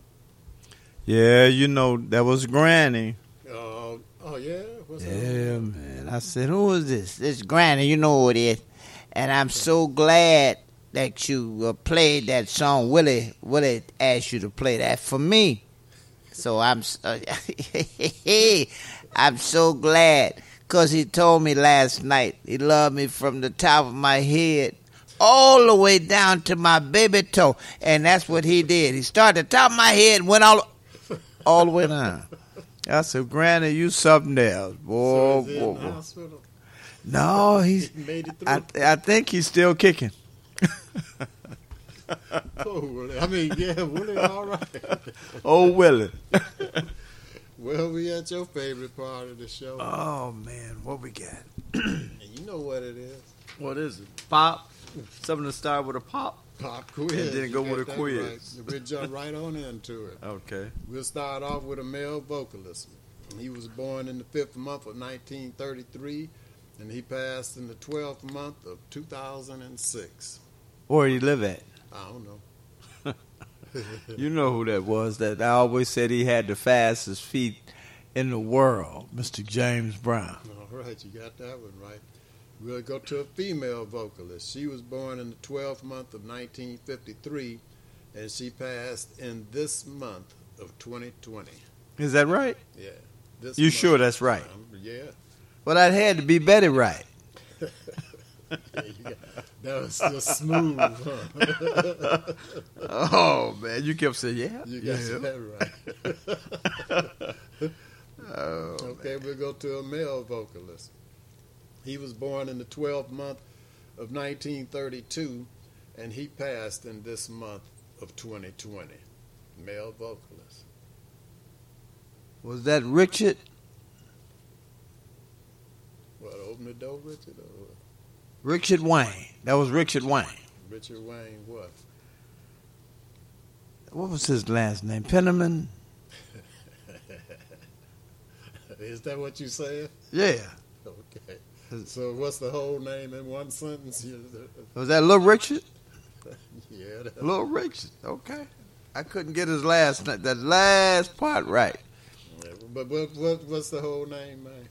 Yeah, you know that was Granny. Oh, oh yeah. What's that? Yeah, man. I said, Who is this? This Granny, you know who it is. And I'm so glad that you uh, played that song. Willie, Willie asked you to play that for me. So I'm, uh, I'm so glad because he told me last night he loved me from the top of my head all the way down to my baby toe, and that's what he did. He started at the top of my head and went all, all the way down. I said, Granny, you something else. Boy, So is boy, in the boy. No, he's. He made it I, through? I think he's still kicking. Oh, Willie. I mean, yeah, Willie, all right. Oh, Willie. well, we at your favorite part of the show. Oh man, what we got? and you know what it is. What is it? Pop. Something to start with a pop. Pop quiz. And then go with a quiz. right. We'll jump right on into it. Okay. We'll start off with a male vocalist. He was born in the fifth month of 1933, and he passed in the 12th month of 2006. Where he live at? I don't know. You know who that was? That I always said he had the fastest feet in the world, Mr. James Brown. All right, you got that one right. We'll go to a female vocalist. She was born in the 12th month of 1953, and she passed in this month of 2020. Is that right? Yeah. This You month. sure that's right? Um, yeah. Well, that had to be Betty Wright. Yeah, got- that was just smooth, huh? oh man, you kept saying yeah. You got yeah. that right. Oh, okay, we'll go to a male vocalist. He was born in the 12th month of 1932, and he passed in this month of 2020. Male vocalist. Was that Richard? What, open the door, Richard? Richard Wayne. That was Richard Wayne. Richard Wayne, what? What was his last name? Penniman? Is that what you said? Yeah. Okay. So what's the whole name in one sentence? Was that Little Richard? Yeah. Little Richard. Okay. I couldn't get his last that last part right. But what, what what's the whole name, man?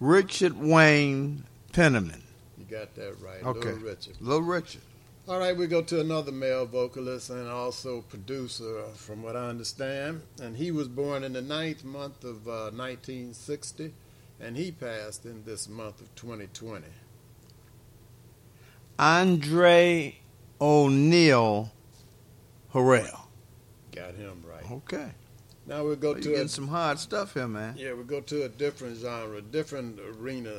Richard Wayne Penniman. You got that right. Okay. Little Richard. Little Richard. All right, we go to another male vocalist and also producer, from what I understand. And he was born in the ninth month of uh, 1960, and he passed in this month of 2020. Andre O'Neal Harrell. Got him right. Okay. Now we'll go you to getting a, some hard stuff here, man. yeah, we'll go to a different genre, different arena.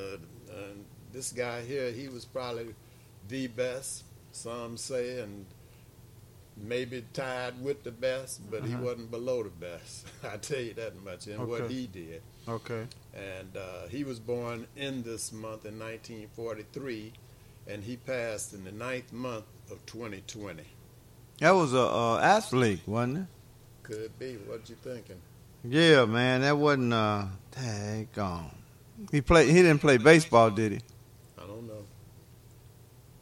And this guy here, he was probably the best, some say, and maybe tied with the best, but he Uh-huh. wasn't below the best. I tell you that much in what he did. Okay. And uh, he was born in this month in 1943, and he passed in the ninth month of 2020. That was a uh, athlete, wasn't it? Could be. What you thinking? Yeah, man. That wasn't uh daggone. He played he didn't play baseball, did he? I don't know.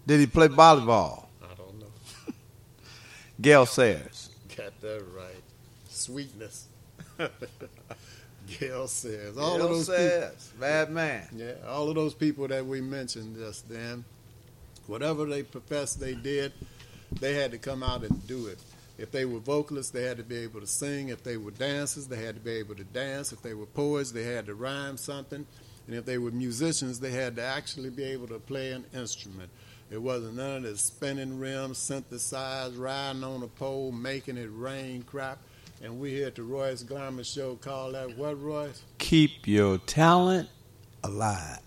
Did he play volleyball? I don't know. Gale Sayers. Got that right. Sweetness. Gale says all Gale of those Sayers, bad man. Yeah, all of those people that we mentioned just then, whatever they professed they did, they had to come out and do it. If they were vocalists, they had to be able to sing. If they were dancers, they had to be able to dance. If they were poets, they had to rhyme something. And if they were musicians, they had to actually be able to play an instrument. It wasn't none of this spinning rims, synthesized, riding on a pole, making it rain crap. And we here at the Royce Glamour Show call that what, Royce? Keep your talent alive.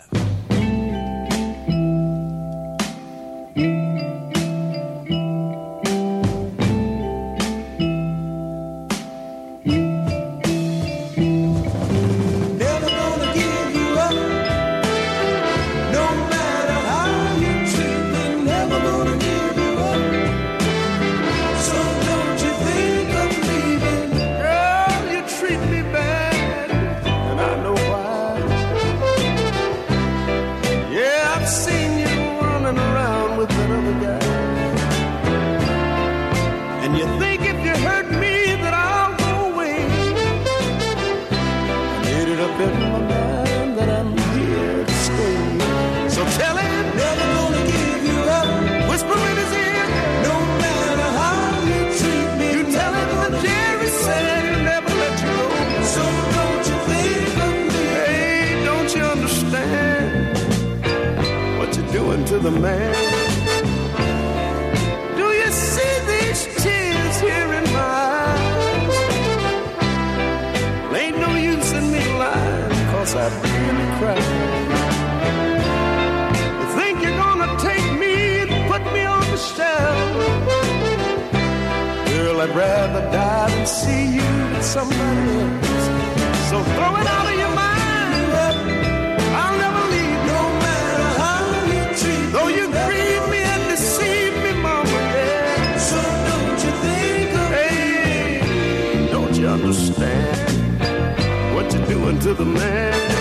The man? Do you see these tears here in my eyes? Ain't no use in me lying, cause I really cry. You think you're gonna take me and put me on the shelf? Girl, I'd rather die than see you with somebody else. So throw it out of your mind. To the man?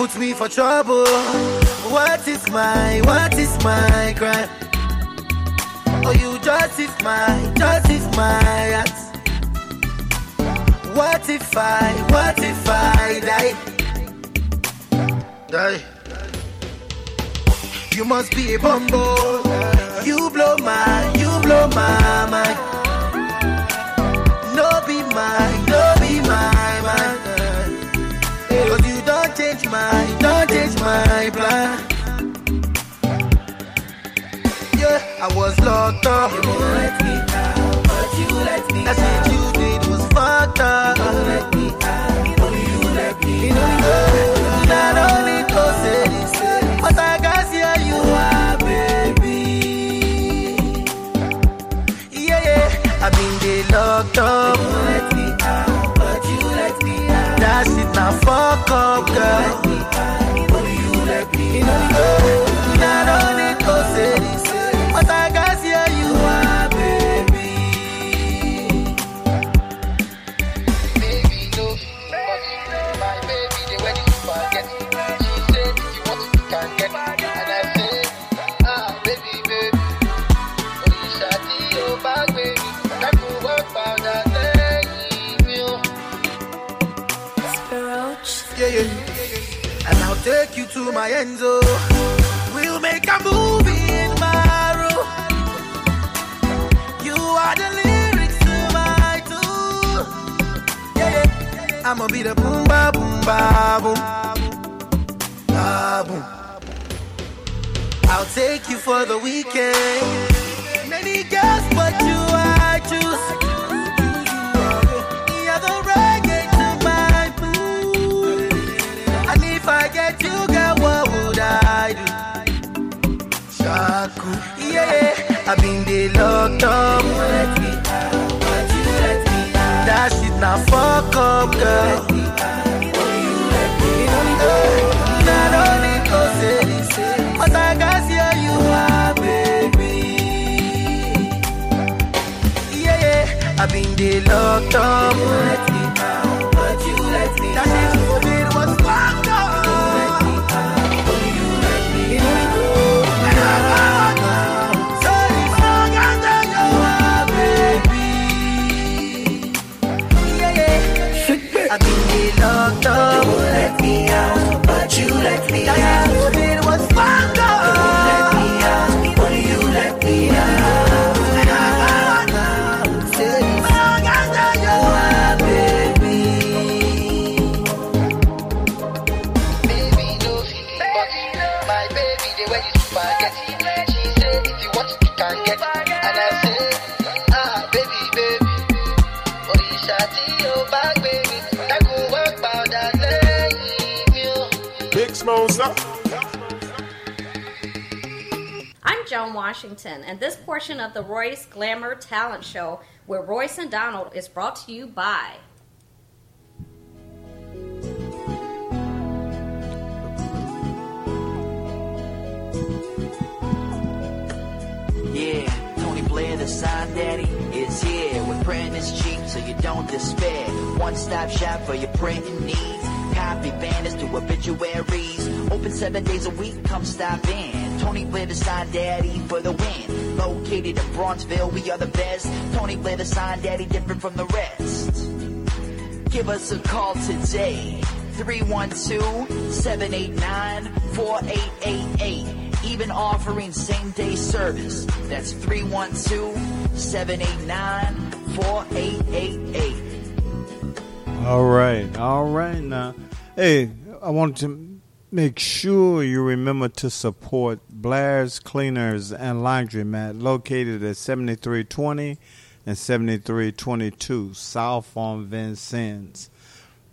Put me for trouble. What is my, what is my crime? Oh, you justify, justify act. What if I, what if I die? Die. You must be a bumble. You blow my, you blow my mind. My plan. Yeah, I was locked up. You won't let me out, but you let me That's what you did was fucked up. You won't let me out, only you let me out. I'ma be the boom ba boom ba boom. Ba boom. I'll take you for the weekend. Many girls, but you I choose. The I get you, girl, what would I do? Yeah, I've been there locked up. That shit now fuck up, girl. Not only but I can see how you are, baby. Yeah, yeah, I've been there locked up. Washington, and this portion of the Royce Glamour Talent Show with Royce and Donald is brought to you by. Yeah, Tony Blair, the sign daddy, is here with print is cheap so you don't despair. One stop shop for your printing needs. Copy banners to obituaries. Open seven days a week, come stop in. Tony Blair, the sign daddy for the win. Located in Bronzeville, we are the best. Tony Blair, the sign daddy, different from the rest. Give us a call today. 312-789-4888. Even offering same day service. That's 312-789-4888. All right, all right now. Hey, I want to make sure you remember to support Blair's Cleaners and Laundromat located at 7320 and 7322 South on Vincennes.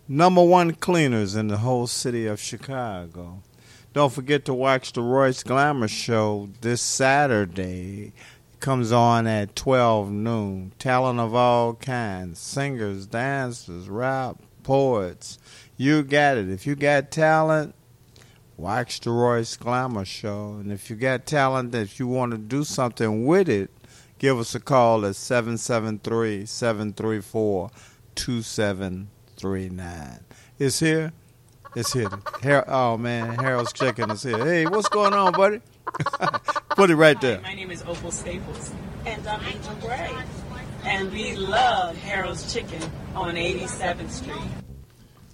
Number one cleaners in the whole city of Chicago. Don't forget to watch the Royce Glamour Show this Saturday. It comes on at 12 noon. Talent of all kinds singers, dancers, rap, poets. You got it. If you got talent, watch the Royce Glamour Show. And if you got talent that you want to do something with it, give us a call at 773 734 2739. It's here. It's hidden. Har- oh man, Harold's Chicken is here. Hey, what's going on, buddy? Put it right there. My name is Opal Staples. And um, I'm Angel Gray. And we love Harold's Chicken on 87th Street.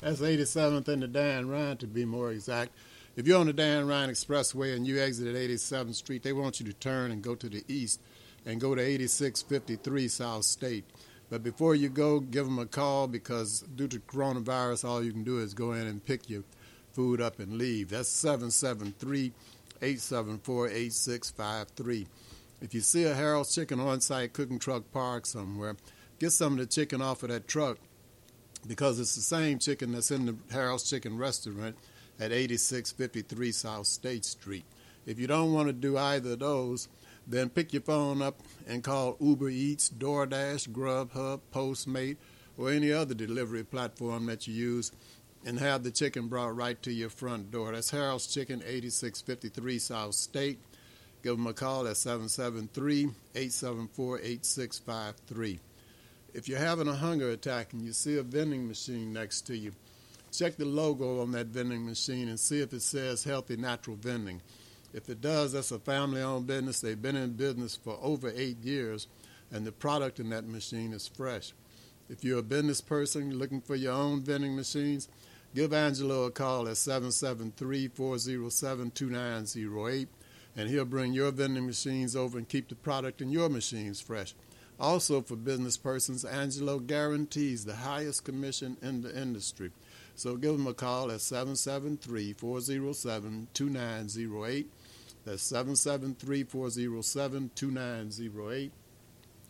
That's 87th and the Dan Ryan, to be more exact. If you're on the Dan Ryan Expressway and you exit at 87th Street, they want you to turn and go to the east and go to 8653 South State. But before you go, give them a call because due to coronavirus, all you can do is go in and pick your food up and leave. That's 773 874 8653. If you see a Harold's Chicken on site cooking truck parked somewhere, get some of the chicken off of that truck because it's the same chicken that's in the Harold's Chicken restaurant at 8653 South State Street. If you don't want to do either of those, then pick your phone up and call Uber Eats, DoorDash, Grubhub, Postmate, or any other delivery platform that you use and have the chicken brought right to your front door. That's Harold's Chicken, 8653 South State. Give them a call at 773 874 8653. If you're having a hunger attack and you see a vending machine next to you, check the logo on that vending machine and see if it says Healthy Natural Vending. If it does, that's a family owned business. They've been in business for over eight years, and the product in that machine is fresh. If you're a business person looking for your own vending machines, give Angelo a call at 773 407 2908, and he'll bring your vending machines over and keep the product in your machines fresh. Also, for business persons, Angelo guarantees the highest commission in the industry. So give him a call at 773 407 2908. That's 773 407 2908.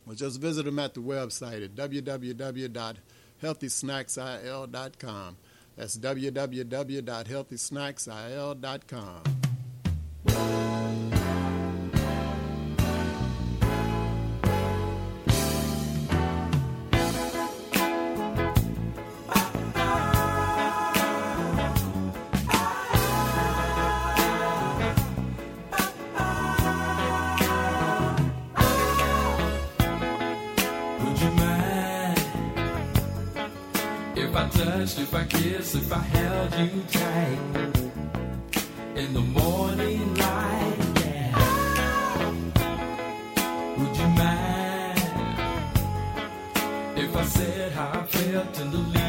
Or just visit them at the website at www.healthysnacksil.com. That's www.healthysnacksil.com. if I kissed, if I held you tight in the morning light? Yeah. Would you mind if I said how I felt in the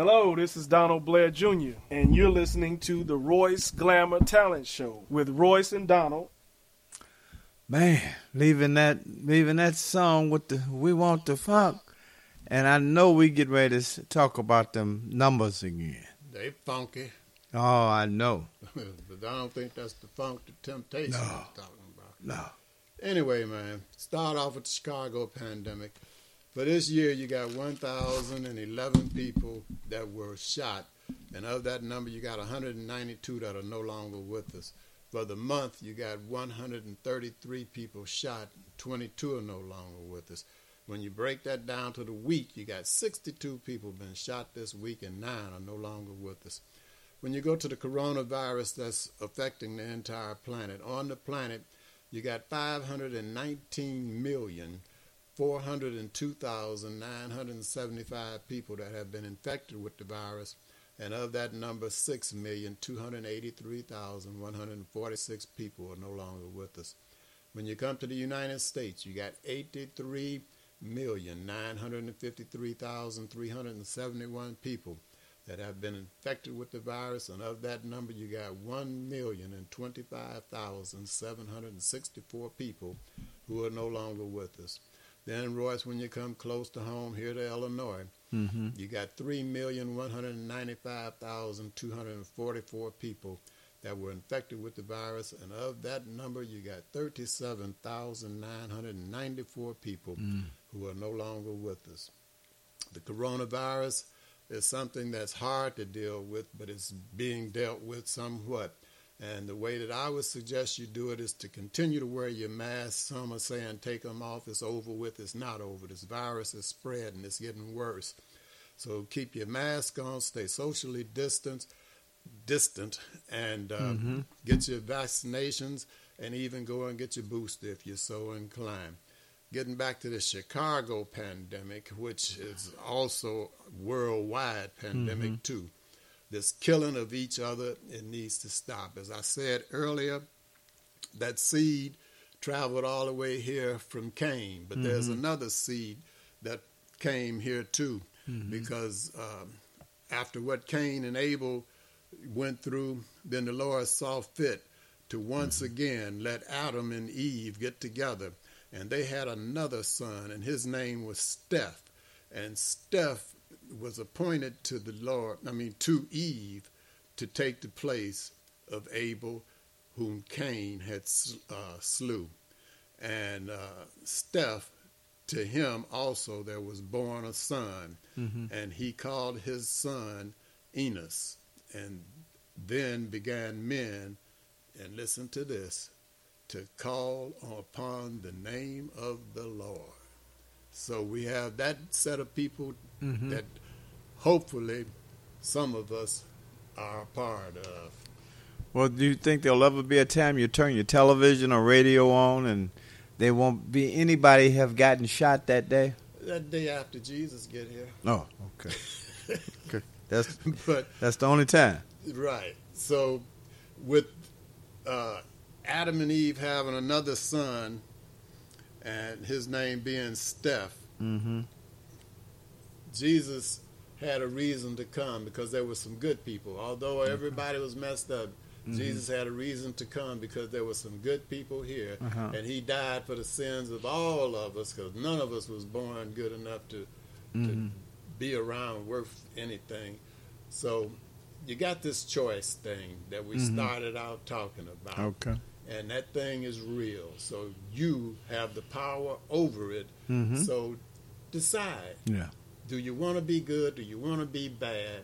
Hello, this is Donald Blair Jr., and you're listening to the Royce Glamour Talent Show with Royce and Donald. Man, leaving that leaving that song with the we want the funk, and I know we get ready to talk about them numbers again. They funky, Oh, I know. but I don't think that's the funk the temptation No. is talking about. No. Anyway, man, start off with the Chicago pandemic. For this year, you got 1,011 people that were shot, and of that number, you got 192 that are no longer with us. For the month, you got 133 people shot, 22 are no longer with us. When you break that down to the week, you got 62 people been shot this week, and nine are no longer with us. When you go to the coronavirus that's affecting the entire planet, on the planet, you got 519 million 402,975 people that have been infected with the virus, and of that number, 6,283,146 people are no longer with us. When you come to the United States, you got 83,953,371 people that have been infected with the virus, and of that number, you got 1,025,764 people who are no longer with us. Then, Royce, when you come close to home here to Illinois, Mhm. you got 3,195,244 people that were infected with the virus, and of that number, you got 37,994 people Mm. who are no longer with us. The coronavirus is something that's hard to deal with, but it's being dealt with somewhat. And the way that I would suggest you do it is to continue to wear your mask. Some are saying take them off, it's over with. It's not over. This virus is spreading, it's getting worse. So keep your mask on, stay socially distant, distant, and uh, Mhm. get your vaccinations, and even go and get your booster if you're so inclined. Getting back to the Chicago pandemic, which is also worldwide pandemic Mhm. too. This killing of each other, it needs to stop. As I said earlier, that seed traveled all the way here from Cain, but there's Mhm. another seed that came here too, Mhm. because um, after what Cain and Abel went through, then the Lord saw fit to once again let Adam and Eve get together, and they had another son, and his name was Seth, and Seth was appointed to the Lord, I mean to Eve, to take the place of Abel, whom Cain had uh, slew, and uh, Seth, to him also there was born a son, Mhm. and he called his son Enos, and then began men, and listen to this, to call upon the name of the Lord. So we have that set of people Mhm. that hopefully some of us are a part of. Well, do you think there'll ever be a time you turn your television or radio on and there won't be anybody have gotten shot that day? That day after Jesus get here. Oh, okay. okay. That's But that's the only time. Right. So, with uh, Adam and Eve having another son, and his name being Seth, Mm-hmm. Jesus had a reason to come because there were some good people. Although everybody was messed up, Mhm. Jesus had a reason to come because there were some good people here, Uh-huh. and He died for the sins of all of us because none of us was born good enough to Mhm. be around worth anything. So you got this choice thing that we Mhm. started out talking about. Okay. And that thing is real. So you have the power over it. Mhm. So decide. Yeah. Do you want to be good? Do you want to be bad?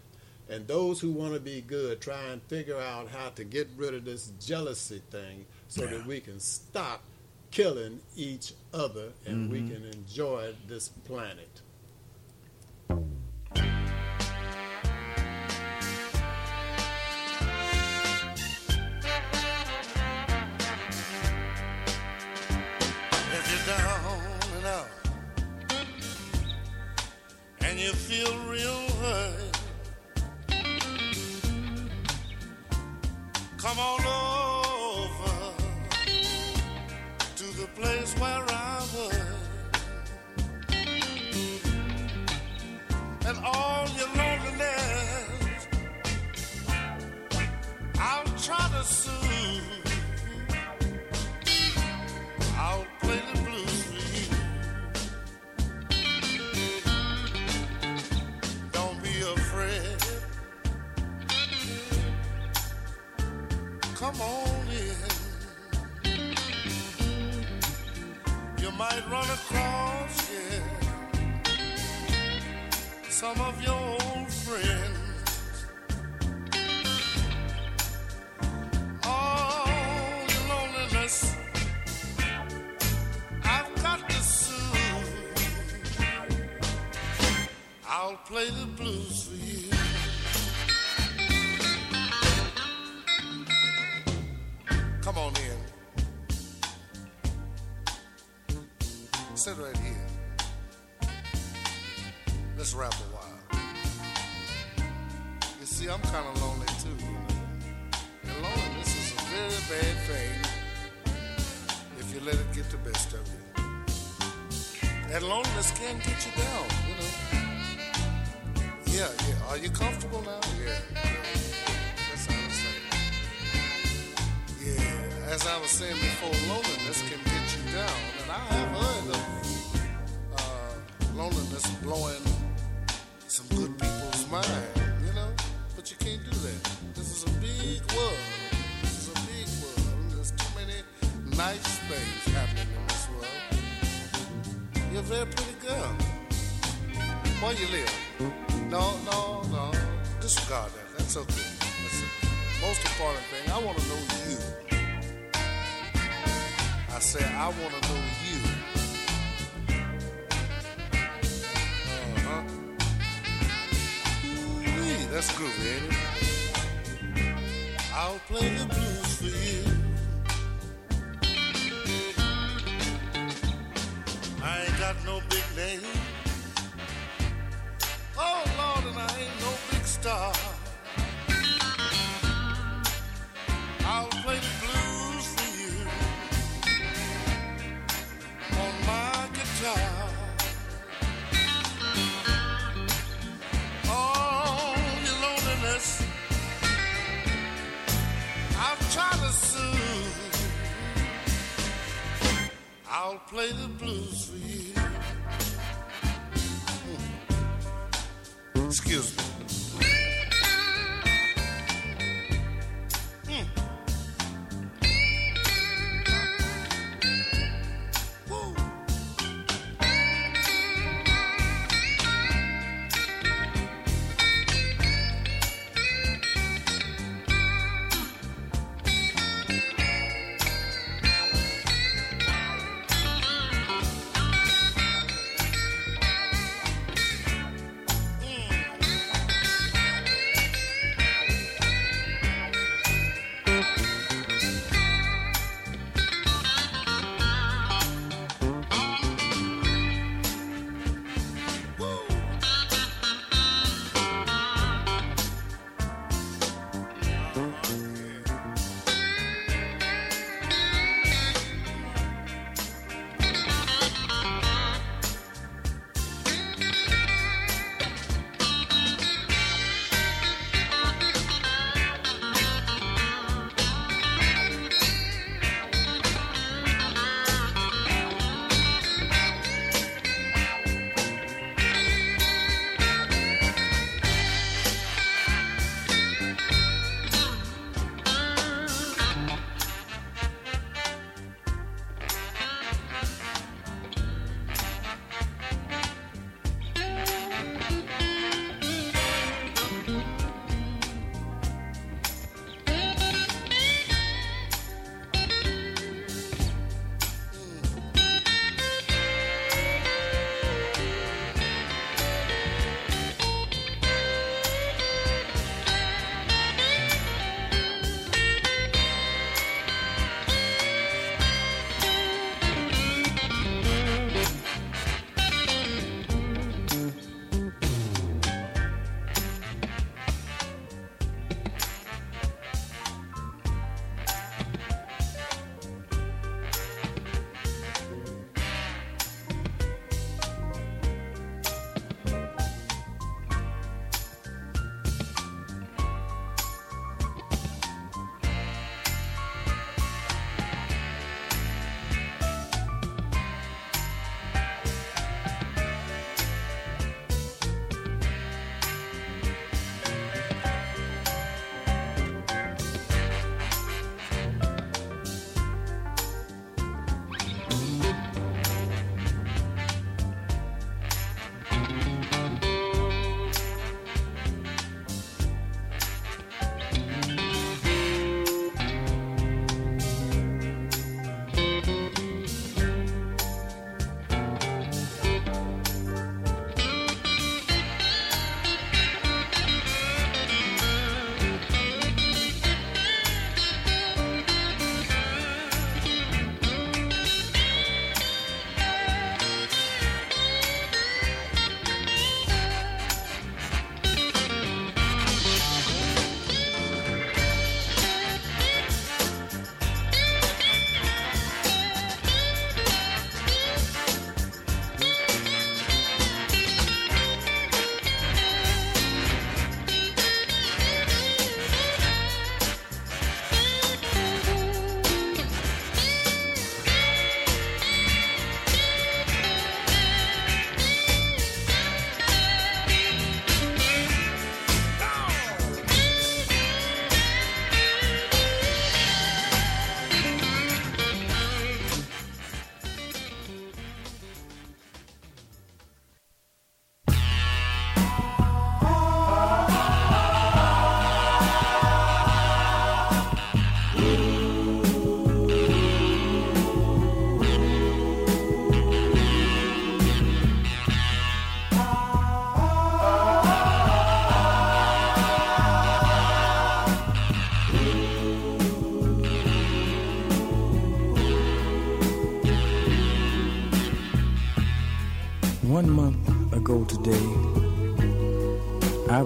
And those who want to be good, try and figure out how to get rid of this jealousy thing so Yeah. that we can stop killing each other and we Mhm. can enjoy this planet. You feel real hurt, come on over to the place where Come on in. You might run across, yeah, some of your old friends. Oh, All your loneliness I've got to soothe. I'll play the blues for you. Come on in. Sit right here. Let's rap a while. You see, I'm kind of lonely too, you know. And loneliness is a very bad thing if you let it get the best of you. And loneliness can get you down, you know. Yeah, yeah. Are you comfortable now? Yeah. As I was saying before, loneliness can get you down, and I have heard of uh, loneliness blowing some good people's mind, you know. But you can't do that. This is a big world. This is a big world. There's too many nice things happening in this world. You're a very pretty girl. Where you live? No, no, no. Disregard that. That's okay. That's the most important thing. I want to know you. I say I want to know you. Uh-huh. Ooh, that's ain't it? I'll play the blues for you. I ain't got no big name. Oh Lord, and I ain't no big star. I'll play the blues for you.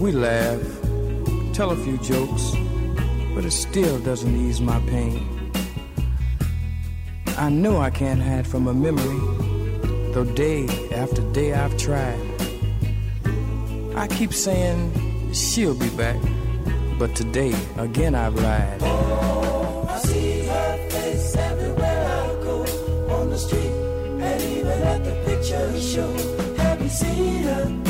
We laugh, tell a few jokes, but it still doesn't ease my pain. I know I can't hide from a memory, though day after day I've tried. I keep saying she'll be back, but today again I've lied. I see her face everywhere I go on the street and even at the picture show. Have you seen her?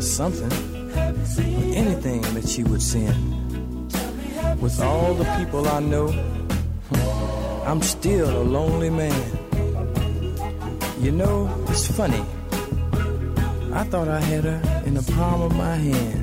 something, anything that you would send. With all the people I know, I'm still a lonely man. You know, it's funny. I thought I had her in the palm of my hand.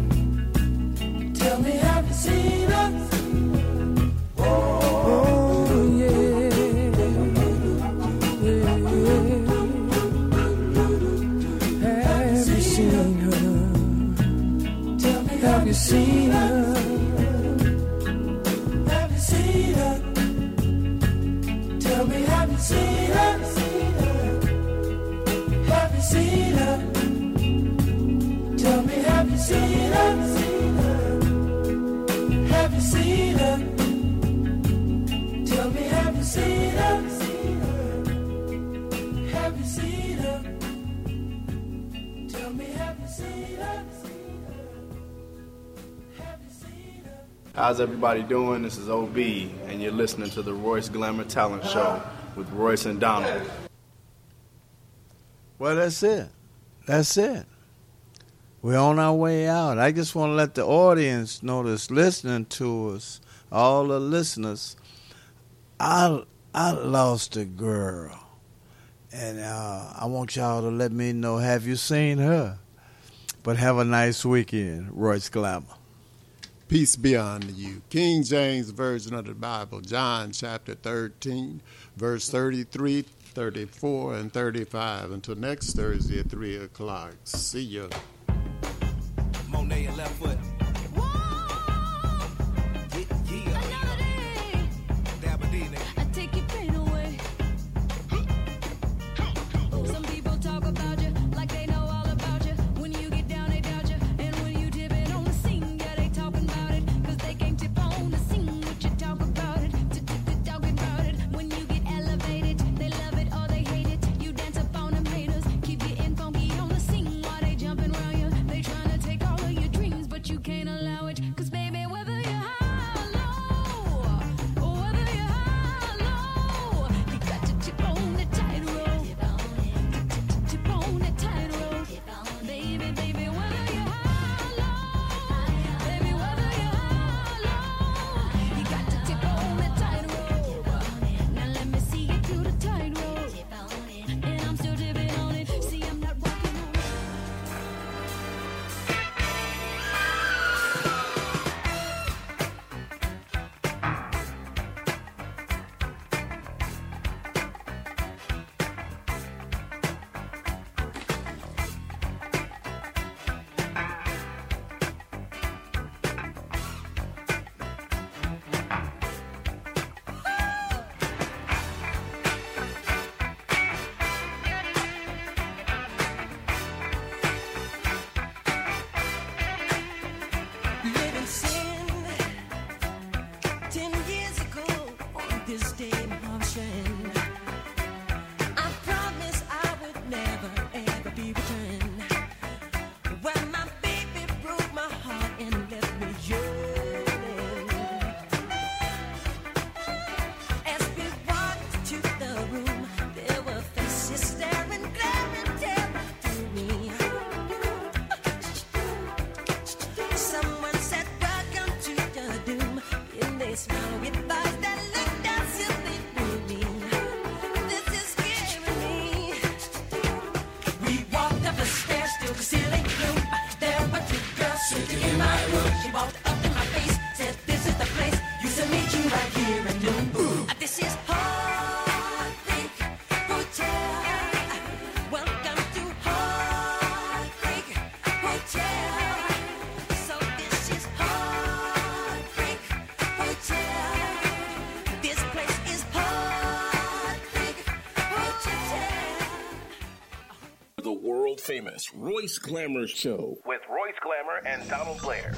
How's everybody doing? This is OB, and you're listening to the Royce Glamour Talent Show with Royce and Donald. Well, that's it. That's it. We're on our way out. I just want to let the audience know that's listening to us, all the listeners. I I lost a girl, and uh, I want y'all to let me know. Have you seen her? But have a nice weekend, Royce Glamour. Peace be unto you. King James Version of the Bible, John chapter 13, verse 33, 34, and 35. Until next Thursday at 3 o'clock. See ya. Monet and left foot. Royce Glamour Show with Royce Glamour and Donald Blair.